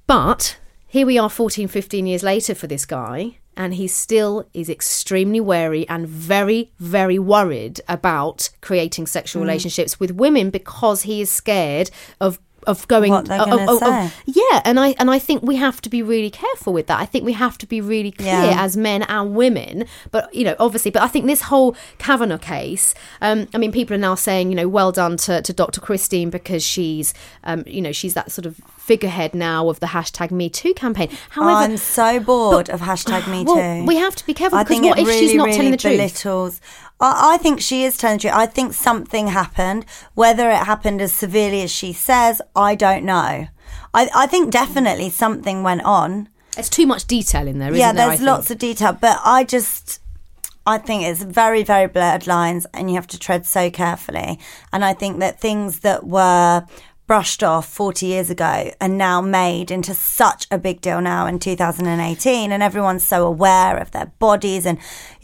[SPEAKER 2] But here we are 14, 15 years later for this guy, and he still is extremely wary and very, very worried about creating sexual
[SPEAKER 1] Mm.
[SPEAKER 2] relationships with women because he is scared of. Of going,
[SPEAKER 1] What they're
[SPEAKER 2] of- of-
[SPEAKER 1] say.
[SPEAKER 2] yeah, and I and I think we have to be really careful with that. I think we have to be really clear
[SPEAKER 1] Yeah.
[SPEAKER 2] as men and women. But you know, obviously, but I think this whole Kavanaugh case. Um, I mean, people are now saying, you know, well done to, to Dr. Christine because she's, um, you know, she's that sort of figurehead now of the hashtag Me Too campaign. However,
[SPEAKER 1] I'm so bored of hashtag Me (sighs) Too.
[SPEAKER 2] well, we have to be careful
[SPEAKER 1] I
[SPEAKER 2] because what if
[SPEAKER 1] really,
[SPEAKER 2] she's not
[SPEAKER 1] really
[SPEAKER 2] telling the truth?
[SPEAKER 1] I, I think she is telling the truth. I think something happened. Whether it happened as severely as she says, I don't know. I, I think definitely something went on.
[SPEAKER 2] There's too much detail in there, isn't
[SPEAKER 1] yeah,
[SPEAKER 2] there? I
[SPEAKER 1] there's lots of detail, but I just. I think it's very, very blurred lines, and you have to tread so carefully. And I think that things that were brushed off 40 years ago and now made into such a big deal now in 2018 and everyone's so aware of their bodies and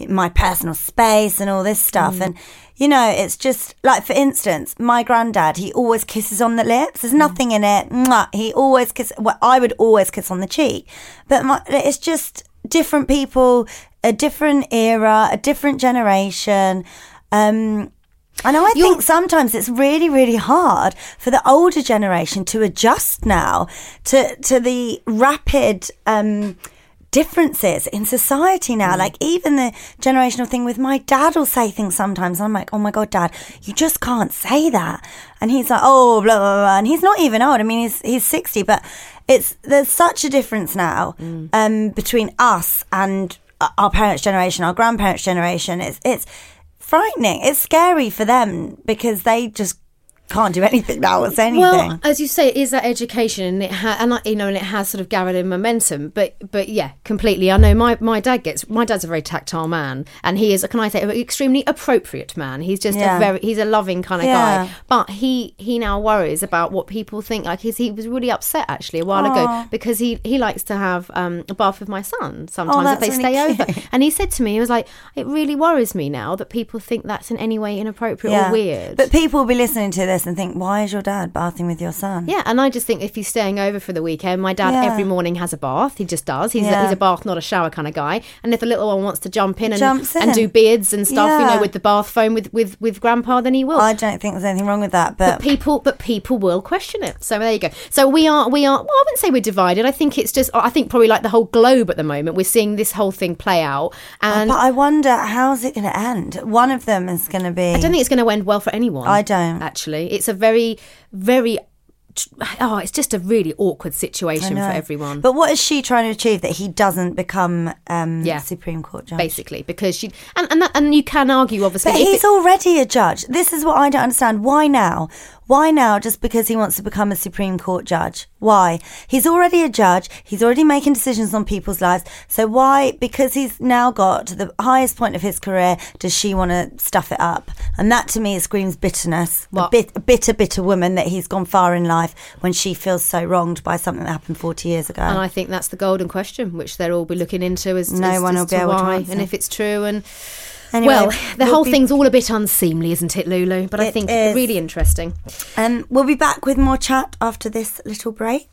[SPEAKER 1] my personal space and all this stuff. And you know it's just like for instance my granddad he always kisses on the lips. There's nothing in it. Mwah. he always kiss well, i would always kiss on the cheek. But my, it's just different people a different era a different generation. Um And I
[SPEAKER 2] You're-
[SPEAKER 1] think sometimes it's really, really hard for the older generation to adjust now to to the rapid um, differences in society
[SPEAKER 2] Mm.
[SPEAKER 1] now. Like even the generational thing with my dad will say things sometimes. And I'm like, oh my god, dad, you just can't say that. And he's like, oh blah blah blah. And he's not even old. I mean, he's he's sixty, but it's there's such a difference now
[SPEAKER 2] Mm.
[SPEAKER 1] um, between us and our parents' generation, our grandparents' generation. It's it's frightening. It's scary for them because they just can't do anything now or anything.
[SPEAKER 2] Well, as you say, it is that education, and it ha- and I- you know, and it has sort of gathered in momentum. But but yeah, completely. I know my, my dad gets. My dad's a very tactile man, and he is. Can I say, an extremely appropriate man. He's just
[SPEAKER 1] Yeah.
[SPEAKER 2] a very. He's a loving kind of
[SPEAKER 1] Yeah.
[SPEAKER 2] guy. But he he now worries about what people think. Like he's, he was really upset actually a while ago because he he likes to have um, a bath with my son sometimes if they
[SPEAKER 1] really
[SPEAKER 2] stay
[SPEAKER 1] cute.
[SPEAKER 2] over. And he said to me, he was like, it really worries me now that people think that's in any way inappropriate or weird.
[SPEAKER 1] But people will be listening to this and think, why is your dad bathing with your son?
[SPEAKER 2] Yeah, and I just think if he's staying over for the weekend, my dad
[SPEAKER 1] Yeah.
[SPEAKER 2] every morning has a bath. He just does. He's, a, he's a bath, not a shower kind of guy. And if the little one wants to jump in and,
[SPEAKER 1] Jumps
[SPEAKER 2] and do beards and stuff, you know, with the bath foam with, with, with grandpa, then he will.
[SPEAKER 1] I don't think there's anything wrong with that,
[SPEAKER 2] but
[SPEAKER 1] but,
[SPEAKER 2] people, but people will question it. So there you go. So we are, we are. Well, I wouldn't say we're divided. I think it's just. I think probably like the whole globe at the moment, we're seeing this whole thing play out, oh, and
[SPEAKER 1] but I wonder how's it going to end. One of them is going to be.
[SPEAKER 2] I don't think it's going to end well for anyone.
[SPEAKER 1] I don't.
[SPEAKER 2] actually. It's a very, very. Oh, it's just a really awkward situation for everyone.
[SPEAKER 1] But what is she trying to achieve that he doesn't become um,
[SPEAKER 2] Yeah.
[SPEAKER 1] Supreme Court judge?
[SPEAKER 2] basically because she and and, that, and you can argue obviously
[SPEAKER 1] But he's
[SPEAKER 2] it-
[SPEAKER 1] already a judge. This is what I don't understand. Why now? Why now just because he wants to become a Supreme Court judge? Why? He's already a judge. He's already making decisions on people's lives. So why, because he's now got to the highest point of his career, does she want to stuff it up? And that to me screams bitterness. A, bit, a bitter, bitter woman that he's gone far in life when she feels so wronged by something that happened 40 years ago.
[SPEAKER 2] and I think that's the golden question which they'll all be looking into as,
[SPEAKER 1] No
[SPEAKER 2] as,
[SPEAKER 1] one
[SPEAKER 2] as
[SPEAKER 1] will be
[SPEAKER 2] to
[SPEAKER 1] able to
[SPEAKER 2] why
[SPEAKER 1] answer.
[SPEAKER 2] and if it's true and
[SPEAKER 1] Anyway,
[SPEAKER 2] well the
[SPEAKER 1] we'll
[SPEAKER 2] whole
[SPEAKER 1] be-
[SPEAKER 2] thing's all a bit unseemly isn't it Lulu but I think
[SPEAKER 1] is.
[SPEAKER 2] really interesting
[SPEAKER 1] Um, we'll be back with more chat after this little break.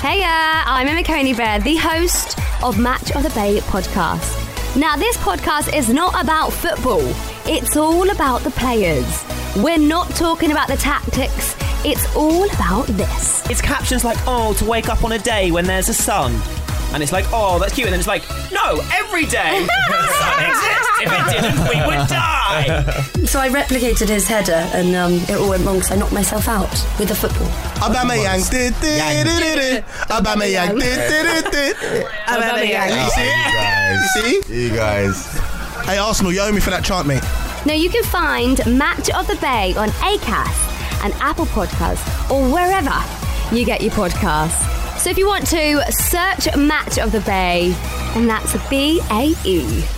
[SPEAKER 3] Hey, uh, I'm Emma Conybeare, the host of Match of the Bae podcast. Now, this podcast is not about football, it's all about the players. We're not talking about the tactics, it's all about this.
[SPEAKER 4] It's captions like, oh, to wake up on a day when there's a sun. And it's like, oh, that's cute. And then it's like, no, every day the sun exists. If it didn't, we would die.
[SPEAKER 5] So I replicated his header and um, it all went wrong because I knocked myself out with the football.
[SPEAKER 6] Aubameyang. Aubameyang.
[SPEAKER 4] Aubameyang.
[SPEAKER 6] You see? You see?
[SPEAKER 7] You guys.
[SPEAKER 6] Hey, Arsenal, you owe me for that chant, mate.
[SPEAKER 3] Now, you can find Match of the Bae on ACAST and Apple Podcasts or wherever you get your podcasts. So if you want to search Match of the Bae, and that's B A E.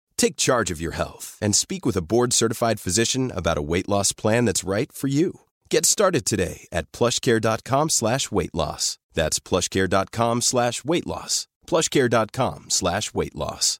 [SPEAKER 8] Take charge of your health and speak with a board-certified physician about a weight loss plan that's right for you. Get started today at plushcare.com slash weight loss. That's plushcare.com slash weight loss. plushcare.com slash weight loss.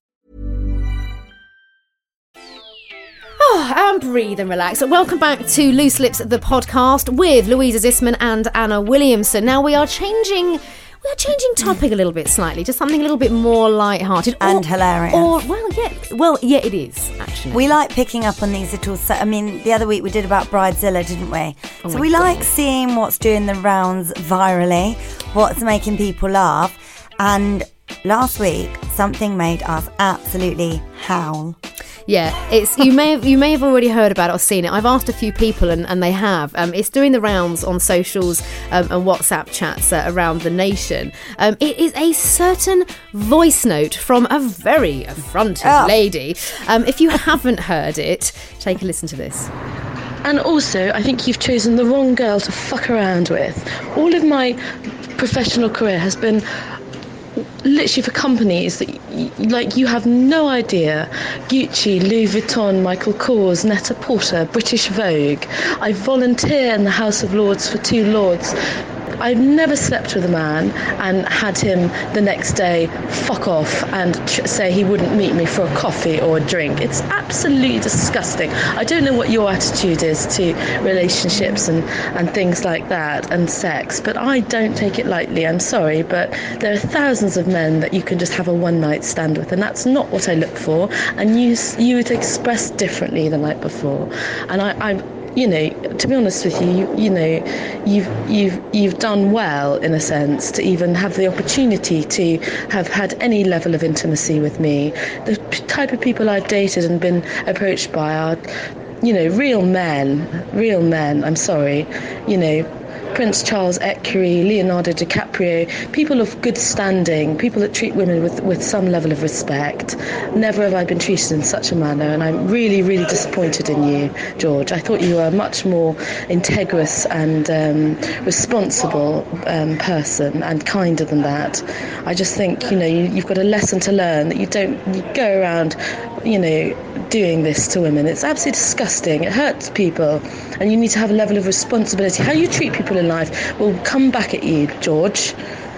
[SPEAKER 2] Oh, and breathe and relax. Welcome back to Loose Lips, the podcast with Louisa Zissman and Anna Williamson. Now we are changing. We are changing topic a little bit slightly, just something a little bit more light-hearted
[SPEAKER 1] And hilarious.
[SPEAKER 2] Or well, yeah, well, yeah, it is actually.
[SPEAKER 1] We like picking up on these little. I mean, the other week we did about Bridezilla, didn't we?
[SPEAKER 2] Oh
[SPEAKER 1] so we
[SPEAKER 2] God.
[SPEAKER 1] like seeing what's doing the rounds virally, what's making people laugh. And last week, something made us absolutely howl.
[SPEAKER 2] Yeah, it's you may have you may have already heard about it or seen it. I've asked a few people and, and they have. Um, it's doing the rounds on socials um, and WhatsApp chats uh, around the nation. Um, it is a certain voice note from a very affronted
[SPEAKER 9] Oh.
[SPEAKER 2] lady. Um, if you haven't heard it, take a listen to this.
[SPEAKER 9] And also, I think you've chosen the wrong girl to fuck around with. All of my professional career has been literally for companies that y- like you have no idea Gucci, Louis Vuitton, Michael Kors, Net-a-Porter, British Vogue. I volunteer in the House of Lords for two lords. I've never slept with a man and had him the next day fuck off and tr- say he wouldn't meet me for a coffee or a drink. It's absolutely disgusting. I don't know what your attitude is to relationships and, and things like that and sex, but I don't take it lightly. I'm sorry, but there are thousands of men that you can just have a one night stand with, and that's not what I look for. And you you would express differently the night before, and I. I you know, to be honest with you, you, know, you've you've you've done well in a sense to even have the opportunity to have had any level of intimacy with me. The type of people I've dated and been approached by are, you know, real men, real men. I'm sorry, you know. Prince Charles Ecurie, Leonardo DiCaprio, people of good standing, people that treat women with, with some level of respect. Never have I been treated in such a manner, and I'm really, really disappointed in you, George. I thought you were a much more integrous and um, responsible um, person and kinder than that. I just think, you know, you, you've got a lesson to learn that you don't you go around, you know, doing this to women. It's absolutely disgusting. It hurts people, and you need to have a level of responsibility. How you treat people in life will come back at you, George.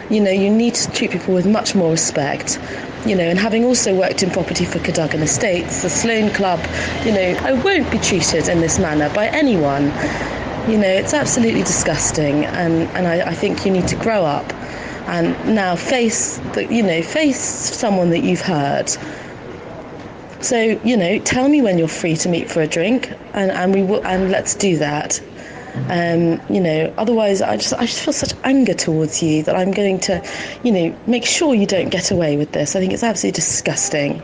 [SPEAKER 9] You know, you need to treat people with much more respect. You know, and having also worked in property for Cadogan Estates, the Sloane Club, you know, I won't be treated in this manner by anyone. You know, it's absolutely disgusting, and, and I, I think you need to grow up and now face the, you know, face someone that you've hurt. So, you know, tell me when you're free to meet for a drink, and, and we will, and let's do that. Um, you know, otherwise, I just I just feel such anger towards you that I'm going to, you know, make sure you don't get away with this. I think it's absolutely disgusting.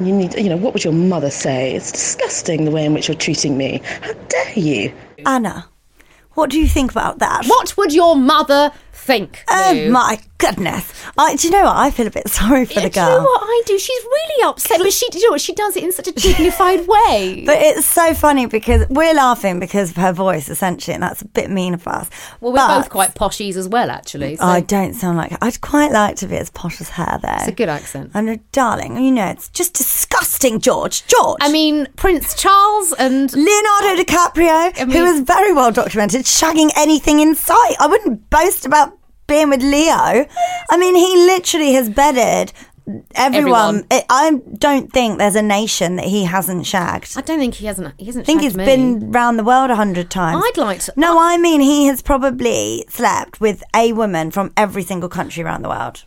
[SPEAKER 9] You need, you know, what would your mother say? It's disgusting the way in which you're treating me. How dare you?
[SPEAKER 1] Anna, what do you think about that?
[SPEAKER 2] What would your mother think?
[SPEAKER 1] Oh
[SPEAKER 2] Lou?
[SPEAKER 1] my goodness! I, do you know what? I feel a bit (laughs) sorry for the girl.
[SPEAKER 2] Do you know what I do? She's really upset, but she, do you know what? She does it in such a dignified (laughs) way.
[SPEAKER 1] But it's so funny because we're laughing because of her voice, essentially, and that's a bit mean of us.
[SPEAKER 2] well, we're
[SPEAKER 1] But
[SPEAKER 2] both quite poshies as well, actually. So
[SPEAKER 1] I don't sound like I'd quite like to be as posh as her, though.
[SPEAKER 2] it's a good accent.
[SPEAKER 1] I know, darling. You know, it's just disgusting, George. George.
[SPEAKER 2] I mean, Prince Charles and
[SPEAKER 1] Leonardo DiCaprio,
[SPEAKER 2] I mean-
[SPEAKER 1] who is very well documented, shagging anything in sight. I wouldn't boast about being with Leo. I mean, he literally has bedded everyone.
[SPEAKER 2] Everyone.
[SPEAKER 1] I I don't think there's a nation that he hasn't shagged.
[SPEAKER 2] I don't think he hasn't. He hasn't.
[SPEAKER 1] I think he's
[SPEAKER 2] me.
[SPEAKER 1] been round the world a hundred times.
[SPEAKER 2] I'd like to.
[SPEAKER 1] No, I mean he has probably slept with a woman from every single country around the world.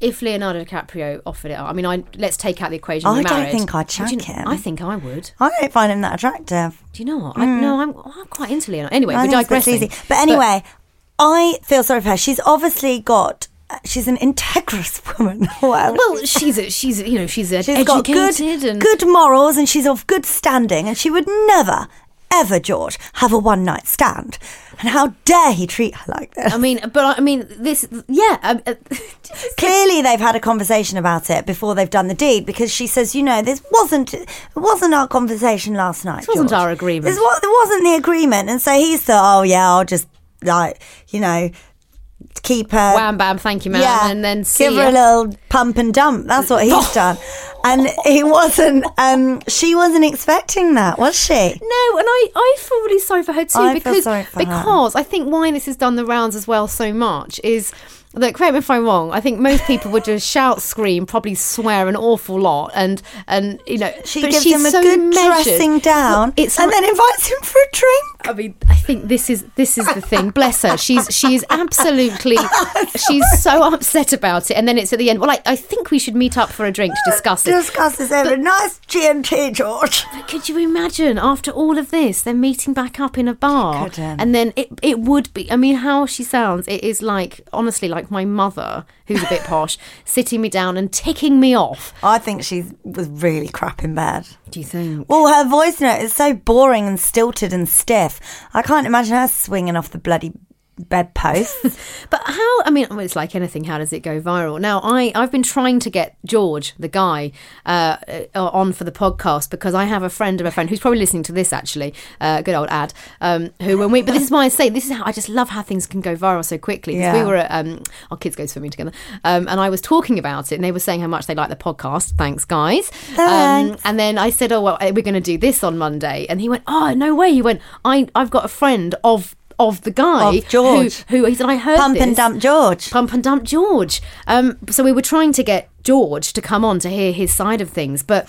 [SPEAKER 2] If Leonardo DiCaprio offered it up, I mean, I let's take out the equation.
[SPEAKER 1] I don't
[SPEAKER 2] married.
[SPEAKER 1] think I'd
[SPEAKER 2] Would you-
[SPEAKER 1] shag him.
[SPEAKER 2] I think I would.
[SPEAKER 1] I don't find him that attractive.
[SPEAKER 2] Do you know what? I, mm. no, I'm, I'm quite into Leonardo. Anyway,
[SPEAKER 1] I
[SPEAKER 2] we're digressing.
[SPEAKER 1] But anyway, I feel sorry for her. She's obviously got. She's an integrous (laughs) woman. well,
[SPEAKER 2] well, she's a, she's a, you know she's, a
[SPEAKER 1] she's got good,
[SPEAKER 2] and
[SPEAKER 1] good morals, and she's of good standing, and she would never, ever, George, have a one night stand. And how dare he treat her like this?
[SPEAKER 2] I mean, but I mean, this, yeah. Um, (laughs)
[SPEAKER 1] Clearly, they've had a conversation about it before they've done the deed because she says, you know, this wasn't it wasn't our conversation last night.
[SPEAKER 2] This wasn't
[SPEAKER 1] George.
[SPEAKER 2] our agreement.
[SPEAKER 1] This wa- it wasn't the agreement, and so he's thought, oh yeah, I'll just like you know keep her.
[SPEAKER 2] wham bam, thank you, man,
[SPEAKER 1] Yeah,
[SPEAKER 2] and then
[SPEAKER 1] give her
[SPEAKER 2] ya.
[SPEAKER 1] a little pump and dump. That's what he's (laughs) done, and he wasn't. Um, she wasn't expecting that, was she?
[SPEAKER 2] No, and I, I feel really sorry for her too
[SPEAKER 1] I feel
[SPEAKER 2] because
[SPEAKER 1] sorry for her.
[SPEAKER 2] because I think why this has done the rounds as well so much is Look, correct me if I'm wrong. I think most people would just shout, scream, probably swear an awful lot, and and you know,
[SPEAKER 1] She gives him a
[SPEAKER 2] so
[SPEAKER 1] good
[SPEAKER 2] measured.
[SPEAKER 1] dressing down
[SPEAKER 2] It's
[SPEAKER 1] and then invites him for a drink.
[SPEAKER 2] I mean, I think this is this is the thing. Bless her. She's she is absolutely (laughs) she's so upset about it. And then it's at the end. Well, I, I think we should meet up for a drink to discuss it.
[SPEAKER 1] Discuss this over nice G and T, George.
[SPEAKER 2] But could you imagine after all of this, they're meeting back up in a bar, and then it it would be. I mean, how she sounds, it is like honestly like my mother, who's a bit posh, (laughs) sitting me down and ticking me off.
[SPEAKER 1] I think she was really crap in bed.
[SPEAKER 2] Do you think?
[SPEAKER 1] Well, her voice note is so boring and stilted and stiff. I can't imagine her swinging off the bloody bedposts. (laughs)
[SPEAKER 2] But how? I mean, it's like anything. How does it go viral? Now, I I've been trying to get George, the guy, uh, uh, on for the podcast because I have a friend of a friend who's probably listening to this actually. Uh, good old Ad, um, who when we. But this is why I say this is how I just love how things can go viral so quickly.
[SPEAKER 1] Yeah.
[SPEAKER 2] We were at um, our kids go swimming together, um, and I was talking about it, and they were saying how much they like the podcast. Thanks, guys. Um,
[SPEAKER 1] Thanks.
[SPEAKER 2] and then I said, "Oh well, we're going to do this on Monday," and he went, "Oh no way!" He went, "I I've got a friend of." Of the guy
[SPEAKER 1] Of George.
[SPEAKER 2] who, who he said I heard
[SPEAKER 1] Pump and dump George.
[SPEAKER 2] Pump and Dump George. Um, so we were trying to get George to come on to hear his side of things, but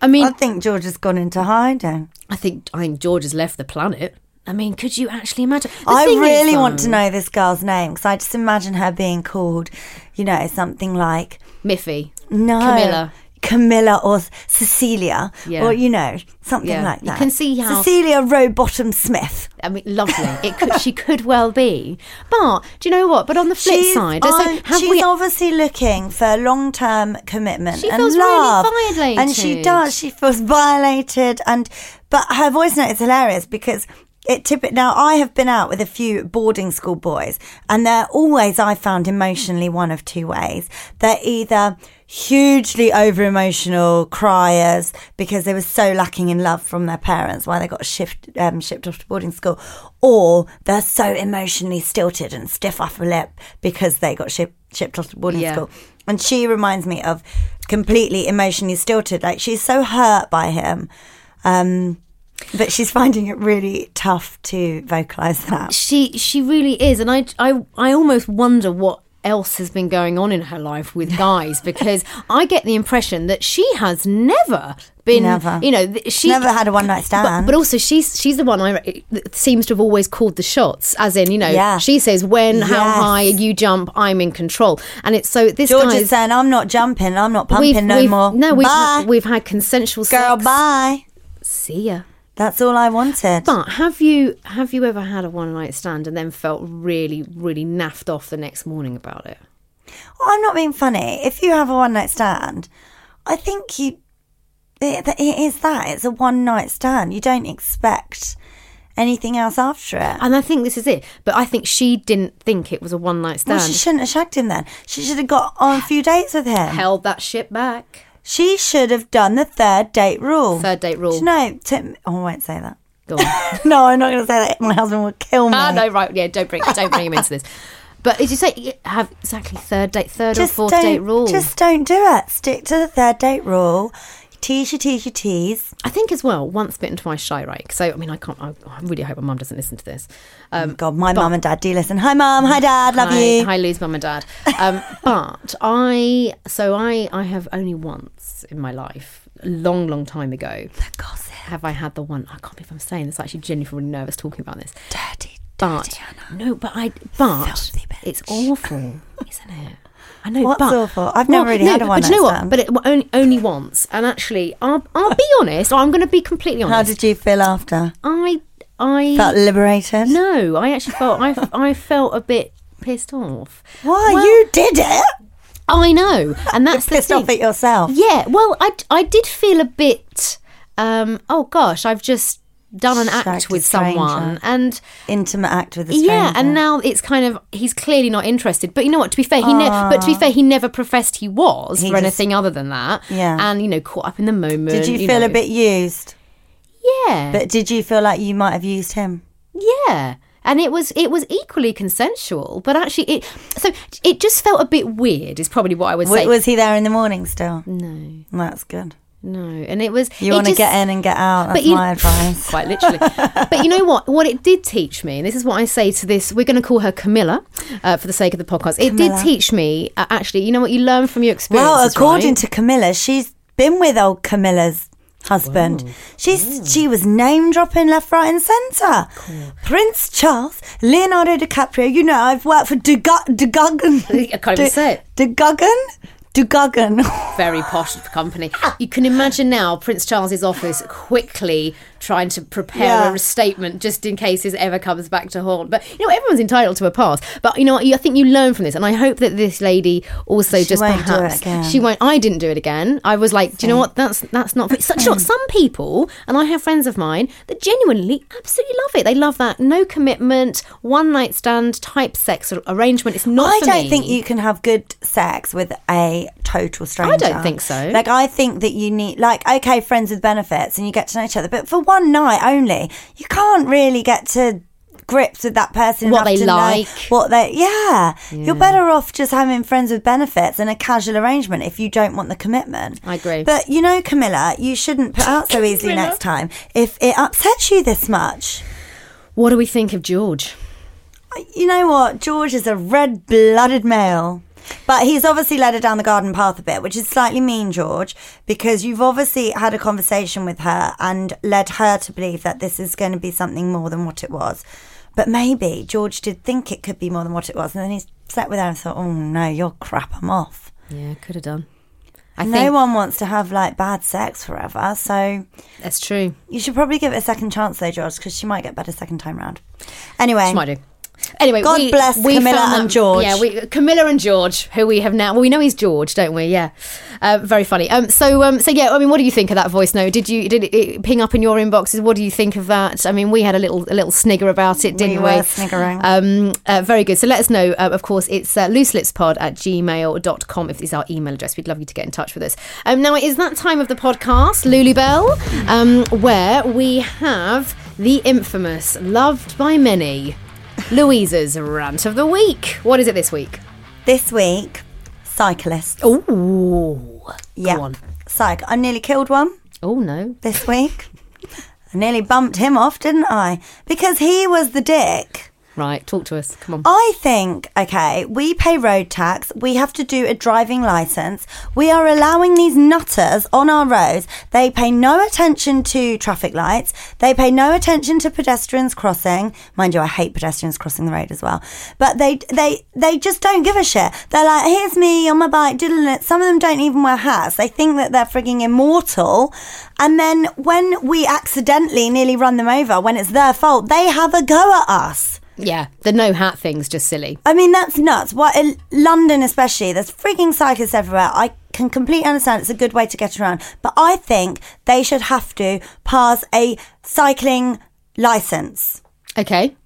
[SPEAKER 2] I mean,
[SPEAKER 1] I think George has gone into hiding.
[SPEAKER 2] I think I think George has left the planet. I mean, could you actually imagine? The
[SPEAKER 1] I
[SPEAKER 2] thing is,
[SPEAKER 1] really want to know this girl's name because I just imagine her being called, you know, something like
[SPEAKER 2] Miffy,
[SPEAKER 1] no
[SPEAKER 2] Camilla.
[SPEAKER 1] Camilla or Cecilia,
[SPEAKER 2] Yeah.
[SPEAKER 1] or you know, something
[SPEAKER 2] Yeah.
[SPEAKER 1] like that.
[SPEAKER 2] You can see how-
[SPEAKER 1] Cecilia Rowbottom Smith.
[SPEAKER 2] I mean, lovely. It could, she could well be, but do you know what? But on the flip
[SPEAKER 1] She's,
[SPEAKER 2] side, so
[SPEAKER 1] on-
[SPEAKER 2] have
[SPEAKER 1] she's
[SPEAKER 2] we?
[SPEAKER 1] obviously looking for long term commitment
[SPEAKER 2] She
[SPEAKER 1] and
[SPEAKER 2] feels really violated.
[SPEAKER 1] And she does. She feels violated. And but her voice note is hilarious because it typically now I have been out with a few boarding school boys, and they're always I found emotionally one of two ways. They're either hugely over emotional criers because they were so lacking in love from their parents why they got shipped um, shipped off to boarding school or they're so emotionally stilted and stiff upper lip because they got shipped shipped off to boarding
[SPEAKER 2] Yeah.
[SPEAKER 1] school and she reminds me of completely emotionally stilted like she's so hurt by him um but she's finding it really tough to vocalize that.
[SPEAKER 2] She she really is, and I I I almost wonder what else has been going on in her life with guys (laughs) because I get the impression that she has never been
[SPEAKER 1] Never.
[SPEAKER 2] you know she
[SPEAKER 1] Never had a one-night stand.
[SPEAKER 2] but also she's she's the one I seems to have always called the shots as in you know
[SPEAKER 1] Yeah.
[SPEAKER 2] she says when how high you jump I'm in control. And it's so this
[SPEAKER 1] George is saying I'm not jumping I'm not pumping no
[SPEAKER 2] we've-
[SPEAKER 1] more.
[SPEAKER 2] no we've we've had consensual
[SPEAKER 1] girl
[SPEAKER 2] sex.
[SPEAKER 1] bye.
[SPEAKER 2] See ya
[SPEAKER 1] that's all I wanted
[SPEAKER 2] but have you have you ever had a one night stand and then felt really really naffed off the next morning about it
[SPEAKER 1] Well, I'm not being funny. If you have a one night stand, I think you it, it is that. It's a one night stand. You don't expect anything else after it.
[SPEAKER 2] And I think this is it. But I think she didn't think it was a one night stand.
[SPEAKER 1] Well, she shouldn't have shagged him then. She should have got on a few dates with him.
[SPEAKER 2] Held that shit back.
[SPEAKER 1] She should have done the third date rule.
[SPEAKER 2] Third date rule.
[SPEAKER 1] Do you know, Tim, oh, I won't say that.
[SPEAKER 2] Go on. (laughs)
[SPEAKER 1] no, I'm not going to say that. My husband will kill me.
[SPEAKER 2] ah, no, right. Yeah, don't bring don't bring him into this. (laughs) But did you say have exactly third date, third or fourth date rule?
[SPEAKER 1] Just don't do it. Stick to the third date rule. Tease your tease tease.
[SPEAKER 2] I think as well, once bitten, twice shy, right? So I mean, I can't. I, I really hope my mum doesn't listen to this. Um,
[SPEAKER 1] God, my mum and dad do listen. Hi, mum. Hi, dad. Love
[SPEAKER 2] hi,
[SPEAKER 1] you.
[SPEAKER 2] Hi, Lou's mum and dad. Um, (laughs) but I, so I, I have only once in my life, a long, long time ago, The gossip. have I had the one. I can't believe I'm saying this. I'm actually genuinely really nervous talking about this.
[SPEAKER 1] Dirty, dirty
[SPEAKER 2] But no, but I, but it's awful, (laughs) isn't it? I know,
[SPEAKER 1] What's
[SPEAKER 2] but
[SPEAKER 1] awful? I've never really had a
[SPEAKER 2] But you know
[SPEAKER 1] one-night
[SPEAKER 2] what?
[SPEAKER 1] stand.
[SPEAKER 2] But it, well, only only once. And actually, I'll I'll be honest. I'm going to be completely honest.
[SPEAKER 1] How did you feel after?
[SPEAKER 2] I I
[SPEAKER 1] Felt liberated?
[SPEAKER 2] No, I actually felt I I felt a bit pissed off.
[SPEAKER 1] Why?
[SPEAKER 2] Well,
[SPEAKER 1] you did it.
[SPEAKER 2] I know, and that's (laughs) the
[SPEAKER 1] Pissed
[SPEAKER 2] thing.
[SPEAKER 1] off at yourself.
[SPEAKER 2] Yeah, well, I, I did feel a bit. Um, oh gosh, I've just done an
[SPEAKER 1] Shagged
[SPEAKER 2] act with someone, and
[SPEAKER 1] Intimate act with a stranger.
[SPEAKER 2] yeah, and now it's kind of he's clearly not interested. But you know what? To be fair, he ne- but to be ah. fair, he never professed he was
[SPEAKER 1] He
[SPEAKER 2] for
[SPEAKER 1] just-
[SPEAKER 2] anything other than that.
[SPEAKER 1] Yeah.
[SPEAKER 2] and you know, caught up in the moment.
[SPEAKER 1] Did you feel
[SPEAKER 2] know.
[SPEAKER 1] a bit used?
[SPEAKER 2] Yeah,
[SPEAKER 1] But did you feel like you might have used him?
[SPEAKER 2] Yeah. And it was it was equally consensual, but actually it so it just felt a bit weird. Is probably what I would
[SPEAKER 1] W-
[SPEAKER 2] say.
[SPEAKER 1] Was he there in the morning still?
[SPEAKER 2] no,
[SPEAKER 1] That's good.
[SPEAKER 2] No, and it was.
[SPEAKER 1] You want to get in and get out. That's
[SPEAKER 2] you-
[SPEAKER 1] my advice. (laughs)
[SPEAKER 2] Quite literally. but you know what? What it did teach me, and this is what I say to this, we're going to call her Camilla uh, for the sake of the podcast. It
[SPEAKER 1] Camilla.
[SPEAKER 2] did teach me, uh, actually, you know what? You learn from your experiences.
[SPEAKER 1] Well, according
[SPEAKER 2] right?
[SPEAKER 1] to Camilla, she's been with old Camilla's husband. She's she was name dropping left, right, and centre. Prince Charles, Leonardo DiCaprio. You know, I've worked for Duggan. (laughs)
[SPEAKER 2] I can't even say it.
[SPEAKER 1] Duggan. Duggan.
[SPEAKER 2] very posh company. You can imagine now Prince Charles's office quickly trying to prepare
[SPEAKER 1] Yeah.
[SPEAKER 2] a statement just in case this ever comes back to haunt. But you know, everyone's entitled to a pass. But you know. I think you learn from this, and I hope that this lady also
[SPEAKER 1] She
[SPEAKER 2] just
[SPEAKER 1] won't do it
[SPEAKER 2] perhaps she won't. I didn't do it again. I was like, do you know what? That's that's not. Such not some people, and I have friends of mine that genuinely absolutely love it. They love that no commitment, one night stand type sex arrangement. It's not.
[SPEAKER 1] I don't
[SPEAKER 2] me.
[SPEAKER 1] think you can have good sex with a total stranger.
[SPEAKER 2] I don't think so.
[SPEAKER 1] Like I think that you need like okay, friends with benefits and you get to know each other, but for one night only, you can't really get to grips with that person
[SPEAKER 2] What they
[SPEAKER 1] to
[SPEAKER 2] like.
[SPEAKER 1] what they yeah. You're better off just having friends with benefits and a casual arrangement if you don't want the commitment.
[SPEAKER 2] I agree.
[SPEAKER 1] But you know, Camilla, you shouldn't put out so easily next time if it upsets you this much.
[SPEAKER 2] What do we think of George?
[SPEAKER 1] You know what? George is a red blooded male. But he's obviously led her down the garden path a bit, which is slightly mean, George, because you've obviously had a conversation with her and led her to believe that this is going to be something more than what it was. But maybe George did think it could be more than what it was, and then he sat with her and thought, oh no, you're crap, I'm off.
[SPEAKER 2] Yeah, could have done. I
[SPEAKER 1] no
[SPEAKER 2] think
[SPEAKER 1] one wants to have like bad sex forever, so
[SPEAKER 2] that's true.
[SPEAKER 1] you should probably give it a second chance though, George, because she might get better second time round. Anyway,
[SPEAKER 2] She might do. Anyway,
[SPEAKER 1] God
[SPEAKER 2] we,
[SPEAKER 1] bless
[SPEAKER 2] we
[SPEAKER 1] Camilla and
[SPEAKER 2] that-
[SPEAKER 1] George.
[SPEAKER 2] Yeah, we, Camilla and George, who we have now. Well, we know he's George, don't we? Yeah, uh, very funny. Um, so, um, so yeah. I mean, what do you think of that voice note? Did you did it, ping up in your inboxes? What do you think of that? I mean, we had a little a little snigger about it, didn't we?
[SPEAKER 1] were sniggering.
[SPEAKER 2] Um, uh, very good. So let us know. Uh, of course, it's uh, looselipspod at gmail.com if it's our email address. We'd love you to get in touch with us. Um, now, it is that time of the podcast, Lulu Bell, um, where we have the infamous, loved by many, Louisa's rant of the week. What is it this week?
[SPEAKER 1] this week, cyclists.
[SPEAKER 2] Ooh.
[SPEAKER 1] Yeah.
[SPEAKER 2] on.
[SPEAKER 1] Psych. I nearly killed one
[SPEAKER 2] Oh, no.
[SPEAKER 1] this week. I nearly bumped him off, didn't I? Because he was the dick.
[SPEAKER 2] Right, talk to us. Come on.
[SPEAKER 1] I think, okay, we pay road tax. We have to do a driving license. We are allowing these nutters on our roads. They pay no attention to traffic lights. They pay no attention to pedestrians crossing. Mind you, I hate pedestrians crossing the road as well. But they, they, they just don't give a shit. They're like, here's me on my bike, doodling it. Some of them don't even wear hats. They think that they're frigging immortal. And then when we accidentally nearly run them over, when it's their fault, they have a go at us.
[SPEAKER 2] Yeah, the no hat thing's just silly.
[SPEAKER 1] I mean, that's nuts. What in London, especially, there's freaking cyclists everywhere. I can completely understand it's a good way to get around, but I think they should have to pass a cycling license.
[SPEAKER 2] Okay.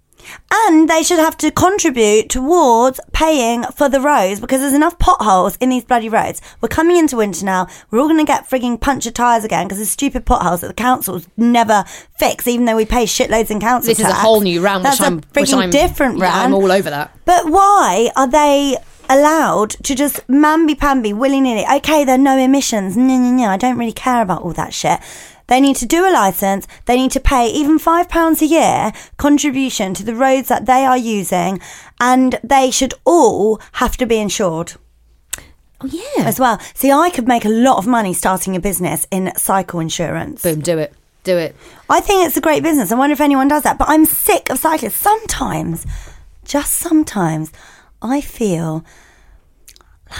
[SPEAKER 1] And they should have to contribute towards paying for the roads because there's enough potholes in these bloody roads. We're coming into winter now. We're all going to get frigging puncture tyres again because there's stupid potholes that the councils never fix, even though we pay shitloads in council tax
[SPEAKER 2] This is a whole new round,
[SPEAKER 1] That's
[SPEAKER 2] which
[SPEAKER 1] a
[SPEAKER 2] I'm which
[SPEAKER 1] frigging
[SPEAKER 2] I'm
[SPEAKER 1] different
[SPEAKER 2] yeah,
[SPEAKER 1] round.
[SPEAKER 2] I'm all over that.
[SPEAKER 1] But why are they allowed to just mamby pamby willy nilly? Okay, there are no emissions. No, no, no. I don't really care about all that shit. They need to do a license. They need to pay even five pounds a year contribution to the roads that they are using, and they should all have to be insured
[SPEAKER 2] Oh yeah.
[SPEAKER 1] as well. See, I could make a lot of money starting a business in cycle insurance.
[SPEAKER 2] Boom, do it. Do it.
[SPEAKER 1] I think it's a great business. I wonder if anyone does that. But I'm sick of cyclists. Sometimes, just sometimes, I feel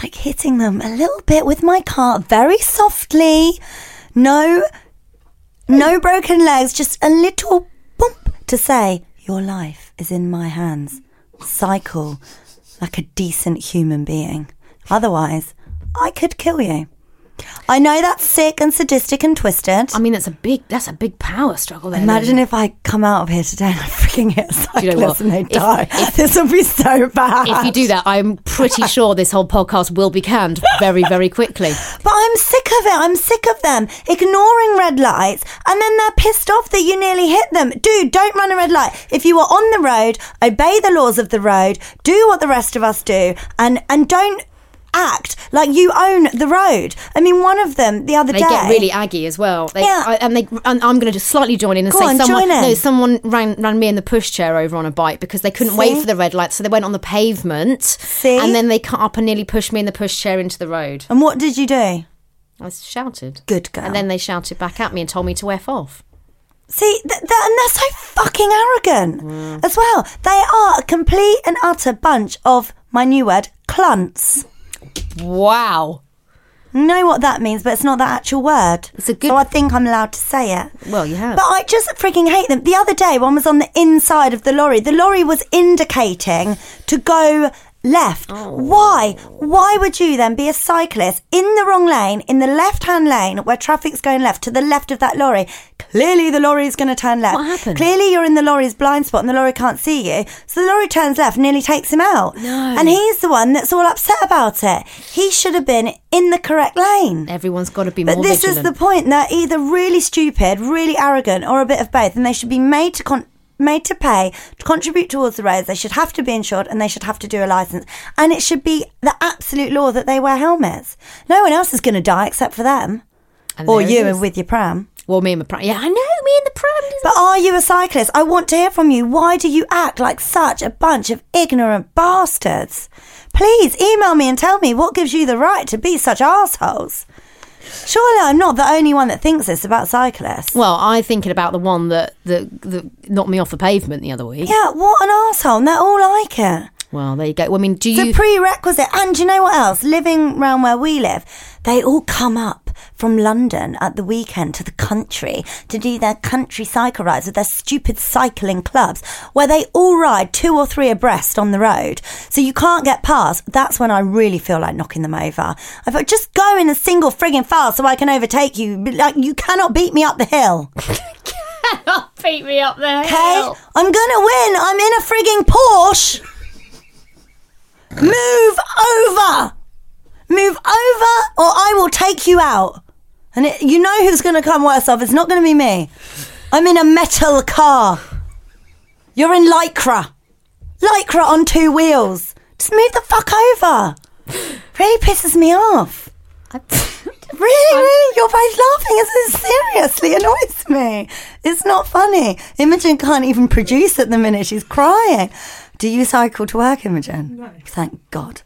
[SPEAKER 1] like hitting them a little bit with my car very softly. No, no broken legs, just a little bump to say, Your life is in my hands. Cycle like a decent human being. Otherwise, I could kill you. I know that's sick and sadistic and twisted.
[SPEAKER 2] I mean, it's a big that's a big power struggle there.
[SPEAKER 1] Imagine if I come out of here today and I freaking hit a cyclist
[SPEAKER 2] you know
[SPEAKER 1] and they
[SPEAKER 2] If-
[SPEAKER 1] die. (laughs) this would be so bad.
[SPEAKER 2] if you do that, I'm pretty (laughs) sure this whole podcast will be canned very, very quickly.
[SPEAKER 1] But I'm sick of it. I'm sick of them ignoring red lights and then they're pissed off that you nearly hit them. Dude, don't run a red light. If you are on the road, obey the laws of the road, do what the rest of us do, and, and don't act like you own the road. I mean, one of them the other
[SPEAKER 2] They
[SPEAKER 1] day.
[SPEAKER 2] They get really aggy as well. They,
[SPEAKER 1] Yeah.
[SPEAKER 2] I, and they, and I'm going to just slightly join in and
[SPEAKER 1] Go
[SPEAKER 2] say
[SPEAKER 1] on,
[SPEAKER 2] someone,
[SPEAKER 1] join in.
[SPEAKER 2] no, someone ran, ran me in the pushchair over on a bike because they couldn't
[SPEAKER 1] See?
[SPEAKER 2] wait for the red light, so they went on the pavement.
[SPEAKER 1] See?
[SPEAKER 2] and then they cut up and nearly pushed me in the pushchair into the road.
[SPEAKER 1] And what did you do?
[SPEAKER 2] I shouted.
[SPEAKER 1] Good girl.
[SPEAKER 2] And then they shouted back at me and told me to f off.
[SPEAKER 1] See, th- th- and they're so fucking arrogant mm. as well. They are a complete and utter bunch of, my new word, clunts.
[SPEAKER 2] Wow.
[SPEAKER 1] Know what that means, but it's not the actual word.
[SPEAKER 2] It's a good-
[SPEAKER 1] So I think I'm allowed to say it.
[SPEAKER 2] Well, you have.
[SPEAKER 1] But I just freaking hate them. The other day, one was on the inside of the lorry. The lorry was indicating to go left. Oh. Why? Why would you then be a cyclist in the wrong lane, in the left hand lane where traffic's going left, to the left of that lorry? Clearly, the lorry is going to turn left.
[SPEAKER 2] What happened?
[SPEAKER 1] Clearly, you're in the lorry's blind spot and the lorry can't see you. So the lorry turns left nearly takes him out.
[SPEAKER 2] No.
[SPEAKER 1] And he's the one that's all upset about it. He should have been in the correct lane.
[SPEAKER 2] Everyone's got to be
[SPEAKER 1] But this
[SPEAKER 2] vigilant.
[SPEAKER 1] is the point. They're either really stupid, really arrogant, or a bit of both, and they should be made to con- made to pay to contribute towards the roads. They should have to be insured, and they should have to do a license. And it should be the absolute law that they wear helmets. No one else is going to die except for them,
[SPEAKER 2] And
[SPEAKER 1] or you
[SPEAKER 2] is.
[SPEAKER 1] with your pram.
[SPEAKER 2] Well, me and my pram. Yeah, I know. Me and the pram.
[SPEAKER 1] But are you a cyclist? I want to hear from you. Why do you act like such a bunch of ignorant bastards? Please email me and tell me what gives you the right to be such assholes. Surely I'm not the only one that thinks this about cyclists.
[SPEAKER 2] Well, I'm thinking about the one that, that, that knocked me off the pavement the other week.
[SPEAKER 1] Yeah, what an asshole. And they're all like it.
[SPEAKER 2] Well, there you go. Well, I mean, do
[SPEAKER 1] It's
[SPEAKER 2] you?
[SPEAKER 1] a prerequisite. And do you know what else? Living round where we live, they all come up from London at the weekend to the country to do their country cycle rides with their stupid cycling clubs where they all ride two or three abreast on the road. So you can't get past. That's when I really feel like knocking them over. I thought, just go in a single frigging file so I can overtake you. Like, you cannot beat me up the hill. (laughs) (laughs)
[SPEAKER 2] Cannot beat me up there.
[SPEAKER 1] Okay? I'm gonna win. I'm in a frigging Porsche. (laughs) Move over. Move over, or I will take you out. And it, you know who's gonna come worse off. It's not gonna be me. I'm in a metal car. You're in lycra. Lycra on two wheels. Just move the fuck over. Really pisses me off. (laughs) Really, really, you're both laughing. It seriously annoys me. It's not funny. Imogen can't even produce at the minute. She's crying. Do you cycle to work, Imogen? No. Thank God.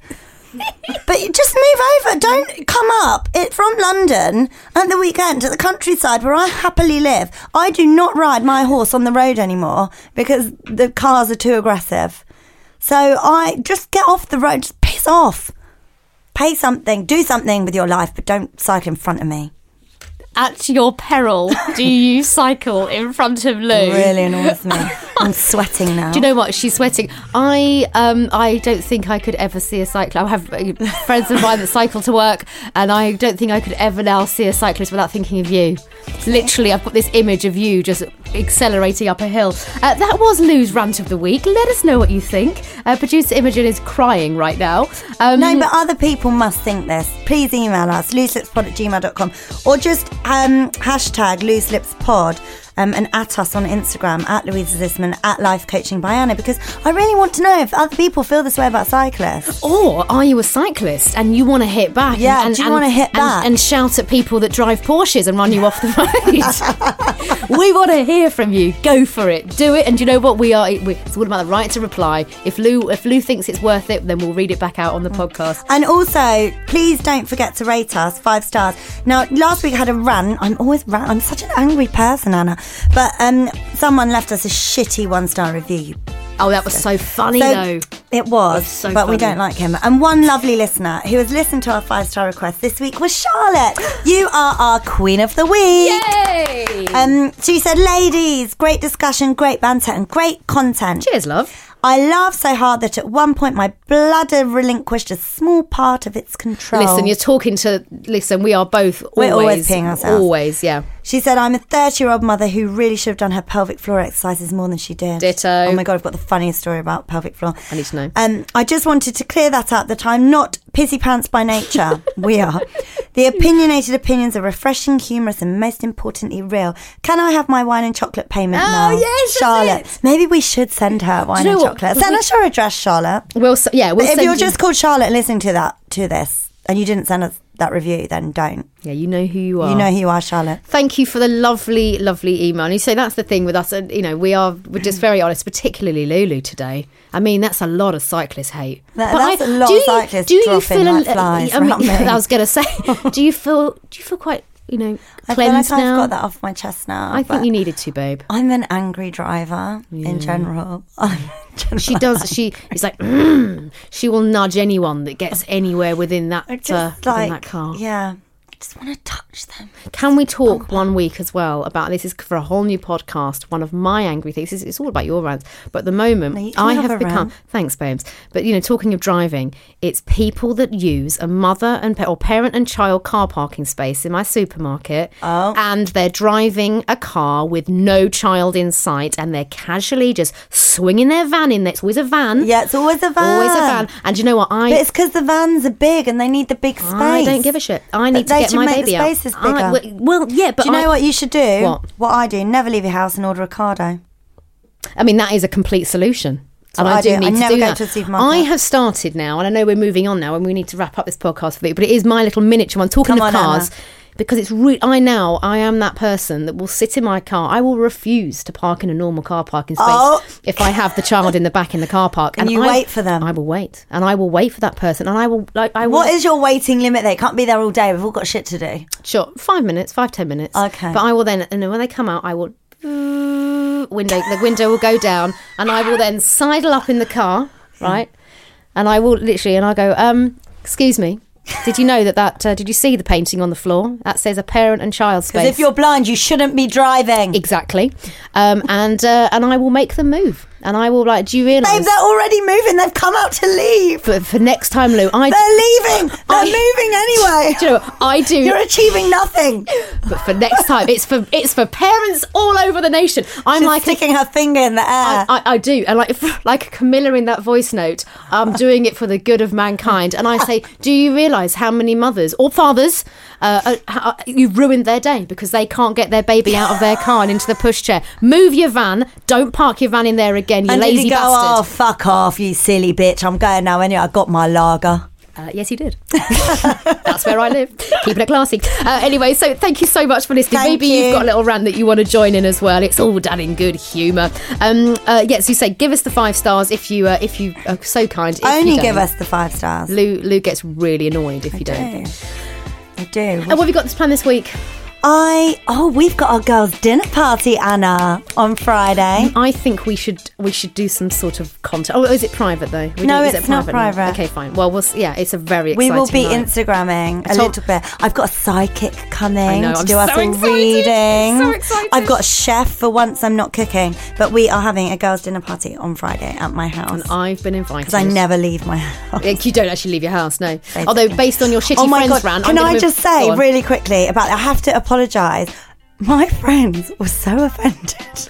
[SPEAKER 1] But just move over. Don't come up. It from London at the weekend to the countryside where I happily live. I do not ride my horse on the road anymore because the cars are too aggressive. So I just get off the road. Just piss off. Pay something. Do something with your life, but don't cycle in front of me.
[SPEAKER 2] At your peril, do you (laughs) cycle in front of Lou?
[SPEAKER 1] Really annoys me. (laughs) I'm sweating now.
[SPEAKER 2] Do you know what? She's sweating. I um I don't think I could ever see a cyclist. I have uh, friends of mine that cycle to work, and I don't think I could ever now see a cyclist without thinking of you. Literally, I've got this image of you just accelerating up a hill. Uh, that was Lou's rant of the week. Let us know what you think. Uh, Producer Imogen is crying right now. Um,
[SPEAKER 1] No, but other people must think this. Please email us, looselipspod at gmail.com, or just um, hashtag looselipspod um, and at us on Instagram, at Louisa Zissman, at Life Coaching by Anna, because I really want to know if other people feel this way about cyclists.
[SPEAKER 2] Or are you a cyclist and you want to hit back?
[SPEAKER 1] Yeah,
[SPEAKER 2] and,
[SPEAKER 1] do you wanna hit back?
[SPEAKER 2] and shout at people that drive Porsches and run you off the (laughs) road? (laughs) we want to hear from you. Go for it. Do it. And you know what? We are. we- It's all about the right to reply. If Lou, if Lou thinks it's worth it, then we'll read it back out on the podcast.
[SPEAKER 1] And also, please don't forget to rate us five stars. Now, last week I had a rant. I'm always rant. I'm such an angry person, Anna. But um, someone left us a shitty one star review.
[SPEAKER 2] Oh, that was so funny
[SPEAKER 1] So,
[SPEAKER 2] though.
[SPEAKER 1] It was,
[SPEAKER 2] That's so
[SPEAKER 1] but we don't like him. And one lovely listener who has listened to our five star request this week was Charlotte. (gasps) You are our queen of the week.
[SPEAKER 2] Yay!
[SPEAKER 1] Um, she said, "Ladies, great discussion, great banter, and great content.
[SPEAKER 2] Cheers, love.
[SPEAKER 1] I laughed so hard that at one point my bladder relinquished a small part of its control."
[SPEAKER 2] Listen, you're talking to. Listen, we are both. Always,
[SPEAKER 1] We're always peeing ourselves.
[SPEAKER 2] Always, yeah.
[SPEAKER 1] She said, I'm a 30 year old mother who really should have done her pelvic floor exercises more than she did.
[SPEAKER 2] Ditto.
[SPEAKER 1] Oh my God, I've got the funniest story about pelvic floor.
[SPEAKER 2] I need to know.
[SPEAKER 1] Um, I just wanted to clear that up that I'm not pissy pants by nature. (laughs) we are. The opinionated opinions are refreshing, humorous, and most importantly, real. Can I have my wine and chocolate payment
[SPEAKER 2] Oh,
[SPEAKER 1] now?
[SPEAKER 2] yes,
[SPEAKER 1] Charlotte. Maybe we should send her wine and
[SPEAKER 2] what?
[SPEAKER 1] chocolate.
[SPEAKER 2] We-
[SPEAKER 1] Send us your address, Charlotte.
[SPEAKER 2] We'll yeah, we'll
[SPEAKER 1] But if you're
[SPEAKER 2] you-
[SPEAKER 1] just called Charlotte and listening to that to this, and you didn't send us that review, then don't.
[SPEAKER 2] Yeah, you know who you are.
[SPEAKER 1] You know who you are, Charlotte.
[SPEAKER 2] Thank you for the lovely, lovely email. And you say that's the thing with us. And you know, we are we're just very honest, particularly Lulu today. I mean, that's a lot of cyclist hate.
[SPEAKER 1] That-
[SPEAKER 2] But
[SPEAKER 1] that's
[SPEAKER 2] I-
[SPEAKER 1] a lot
[SPEAKER 2] do
[SPEAKER 1] of
[SPEAKER 2] you-
[SPEAKER 1] cyclists
[SPEAKER 2] do you feel a-
[SPEAKER 1] flies
[SPEAKER 2] mean, (laughs)
[SPEAKER 1] me.
[SPEAKER 2] I was going to say, (laughs) do you feel do you feel quite you know
[SPEAKER 1] I feel like
[SPEAKER 2] cleansed
[SPEAKER 1] I've
[SPEAKER 2] now?
[SPEAKER 1] got that off my chest now.
[SPEAKER 2] I think you needed to, babe.
[SPEAKER 1] I'm an angry driver in (laughs) general.
[SPEAKER 2] She does. She is like "Mm." (clears throat) she will nudge anyone that gets anywhere within that uh, within
[SPEAKER 1] like,
[SPEAKER 2] that car.
[SPEAKER 1] yeah. Just want to touch them.
[SPEAKER 2] Can we talk oh, one week as well about this? Is for a whole new podcast. One of my angry things is it's all about your rants. But at the moment,
[SPEAKER 1] No,
[SPEAKER 2] I
[SPEAKER 1] have
[SPEAKER 2] become
[SPEAKER 1] rant.
[SPEAKER 2] thanks, babes. But you know, talking of driving, it's people that use a mother and or parent and child car parking space in my supermarket,
[SPEAKER 1] Oh.
[SPEAKER 2] and they're driving a car with no child in sight, and they're casually just swinging their van in there. It's always a van.
[SPEAKER 1] Yeah, it's always a van.
[SPEAKER 2] Always a van. And you know what? I
[SPEAKER 1] But it's because the vans are big and they need the big space.
[SPEAKER 2] I don't give a shit. I need
[SPEAKER 1] But
[SPEAKER 2] to
[SPEAKER 1] they
[SPEAKER 2] get my
[SPEAKER 1] make
[SPEAKER 2] baby out.
[SPEAKER 1] spaces
[SPEAKER 2] I-
[SPEAKER 1] bigger.
[SPEAKER 2] well, well, yeah, but
[SPEAKER 1] do you know
[SPEAKER 2] I-
[SPEAKER 1] what you should do?
[SPEAKER 2] What?
[SPEAKER 1] I do. Never leave your house and order Ocado.
[SPEAKER 2] I mean, that is a complete solution. And I,
[SPEAKER 1] I
[SPEAKER 2] do
[SPEAKER 1] do. I
[SPEAKER 2] need to do that.
[SPEAKER 1] to.
[SPEAKER 2] I have started now, and I know we're moving on now, and we need to wrap up this podcast for you. But it is my little miniature one. Talking
[SPEAKER 1] Come
[SPEAKER 2] of
[SPEAKER 1] on,
[SPEAKER 2] cars,
[SPEAKER 1] Emma.
[SPEAKER 2] Because it's re- I now I am that person that will sit in my car. I will refuse to park in a normal car parking space
[SPEAKER 1] Oh.
[SPEAKER 2] if I have the child in the back in the car park.
[SPEAKER 1] And you
[SPEAKER 2] I-
[SPEAKER 1] wait for them.
[SPEAKER 2] I will wait, and I will wait for that person, and I will like I will.
[SPEAKER 1] What is your waiting limit? They can't be there all day. We've all got shit to do.
[SPEAKER 2] Sure, five minutes, five ten minutes.
[SPEAKER 1] Okay.
[SPEAKER 2] But I will then, and then when they come out, I will window. The window will go down, and I will then sidle up in the car, right? And I will literally, and I go, um, excuse me. Did you know that that? Uh, did you see the painting on the floor? That says a parent and child space.
[SPEAKER 1] Because if you're blind, you shouldn't be driving.
[SPEAKER 2] exactly, um, and uh, and I will make them move, and I will like. Do you realise?
[SPEAKER 1] Babe, they're already moving. They've come out to leave.
[SPEAKER 2] for, for next time, Lou, I
[SPEAKER 1] They're leaving. (laughs) They're
[SPEAKER 2] I- (laughs)
[SPEAKER 1] moving anyway.
[SPEAKER 2] Do you know what? I do.
[SPEAKER 1] You're achieving nothing.
[SPEAKER 2] but for next time, it's for it's for parents all over the nation. I'm
[SPEAKER 1] She's
[SPEAKER 2] like a-
[SPEAKER 1] sticking her finger in the air.
[SPEAKER 2] I, I, I do, and like (laughs) like Camilla in that voice note, I'm doing it for the good of mankind. And I say, do you realise how many mothers or fathers uh, uh, you've ruined their day because they can't get their baby out of their car and into the pushchair? Move your van. Don't park your van in there again, you
[SPEAKER 1] and
[SPEAKER 2] lazy
[SPEAKER 1] did he go, oh, fuck off, you silly bitch. I'm going now anyway. I got my lager.
[SPEAKER 2] Uh, yes, you did. (laughs) That's where I live. Keeping it classy. Uh, anyway, so thank you so much for listening.
[SPEAKER 1] Thank
[SPEAKER 2] Maybe
[SPEAKER 1] you.
[SPEAKER 2] have got a little rant that you want to join in as well. It's all done in good humour. Um, uh, yes, you say give us the five stars if you uh, if you are so kind. If
[SPEAKER 1] Only give us the five stars.
[SPEAKER 2] Lou. Lou gets really annoyed if you don't.
[SPEAKER 1] I do.
[SPEAKER 2] And what have you got this plan this week?
[SPEAKER 1] I oh, we've got our girls' dinner party, Anna, on Friday.
[SPEAKER 2] I think we should we should do some sort of content. Oh, is it private though? We
[SPEAKER 1] No,
[SPEAKER 2] do-
[SPEAKER 1] it's
[SPEAKER 2] it
[SPEAKER 1] not
[SPEAKER 2] now?
[SPEAKER 1] private.
[SPEAKER 2] Okay, fine. Well, we'll yeah, it's a very
[SPEAKER 1] We will be
[SPEAKER 2] night.
[SPEAKER 1] Instagramming a little bit. I've got a psychic coming
[SPEAKER 2] I know,
[SPEAKER 1] to
[SPEAKER 2] I'm
[SPEAKER 1] do us
[SPEAKER 2] so
[SPEAKER 1] a
[SPEAKER 2] excited.
[SPEAKER 1] reading.
[SPEAKER 2] So excited.
[SPEAKER 1] I've got a chef for once. I'm not cooking, but we are having a girls' dinner party on Friday at my house
[SPEAKER 2] And I've been invited
[SPEAKER 1] because I never leave my house.
[SPEAKER 2] You don't actually leave your house, no. Although, based on your shitty
[SPEAKER 1] oh my
[SPEAKER 2] friends
[SPEAKER 1] god!
[SPEAKER 2] rant,
[SPEAKER 1] Can I
[SPEAKER 2] move-
[SPEAKER 1] just say really quickly about? I have to apologise. My friends were so offended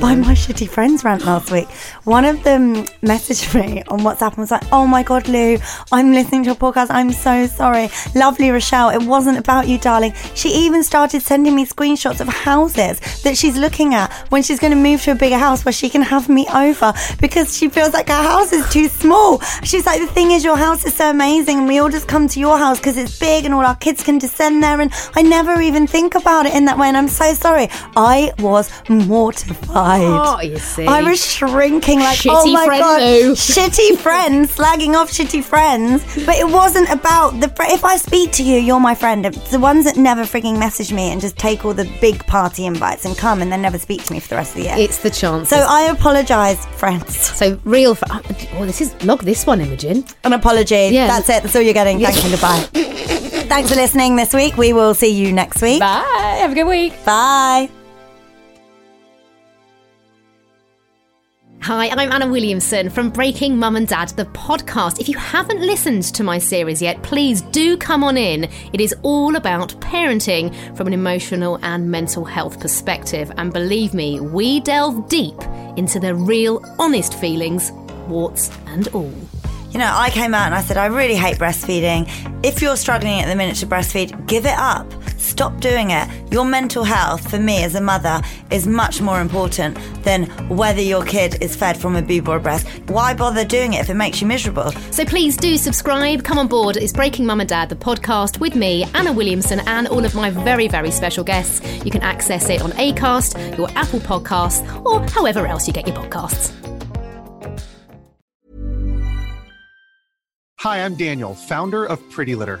[SPEAKER 1] by my shitty friends rant last week. One of them messaged me on WhatsApp and was like, "Oh my god, Lou, I'm listening to your podcast. I'm so sorry, lovely Rochelle. It wasn't about you, darling." She even started sending me screenshots of houses that she's looking at when she's going to move to a bigger house where she can have me over because she feels like her house is too small. She's like, "The thing is, your house is so amazing, and we all just come to your house because it's big and all our kids can descend there." And I never even think about it in that way, and I'm so sorry. I was mortified.
[SPEAKER 2] Oh, you see.
[SPEAKER 1] I was shrinking like,
[SPEAKER 2] Shitty
[SPEAKER 1] oh my
[SPEAKER 2] friend
[SPEAKER 1] god, (laughs) shitty friends, slagging off shitty friends. But it wasn't about the. Fr- if I speak to you, you're my friend. It's the ones that never frigging message me and just take all the big party invites and come and then never speak to me for the rest of the year.
[SPEAKER 2] It's the chance.
[SPEAKER 1] so I apologise, friends.
[SPEAKER 2] So real. Fr- oh, this is log this one, Imogen.
[SPEAKER 1] An apology.
[SPEAKER 2] Yeah.
[SPEAKER 1] That's it. That's all you're getting. Thank you. Goodbye. Thanks for listening this week. We will see you next week.
[SPEAKER 2] Bye. Have a good week.
[SPEAKER 1] Bye.
[SPEAKER 2] Hi, I'm Anna Williamson from Breaking Mum and Dad, the podcast. If you haven't listened to my series yet, please do come on in. It is all about parenting from an emotional and mental health perspective. And believe me, we delve deep into the real, honest feelings, warts and all.
[SPEAKER 1] You know, I came out and I said, I really hate breastfeeding. If you're struggling at the minute to breastfeed, give it up. Stop doing it. Your mental health, for me as a mother, is much more important than whether your kid is fed from a boob or a breast. Why bother doing it if it makes you miserable?
[SPEAKER 2] So please do subscribe. Come on board. It's Breaking Mum and Dad, the podcast with me, Anna Williamson, and all of my very, very special guests. You can access it on Acast, your Apple Podcasts, or however else you get your podcasts.
[SPEAKER 10] Hi, I'm Daniel, founder of Pretty Litter.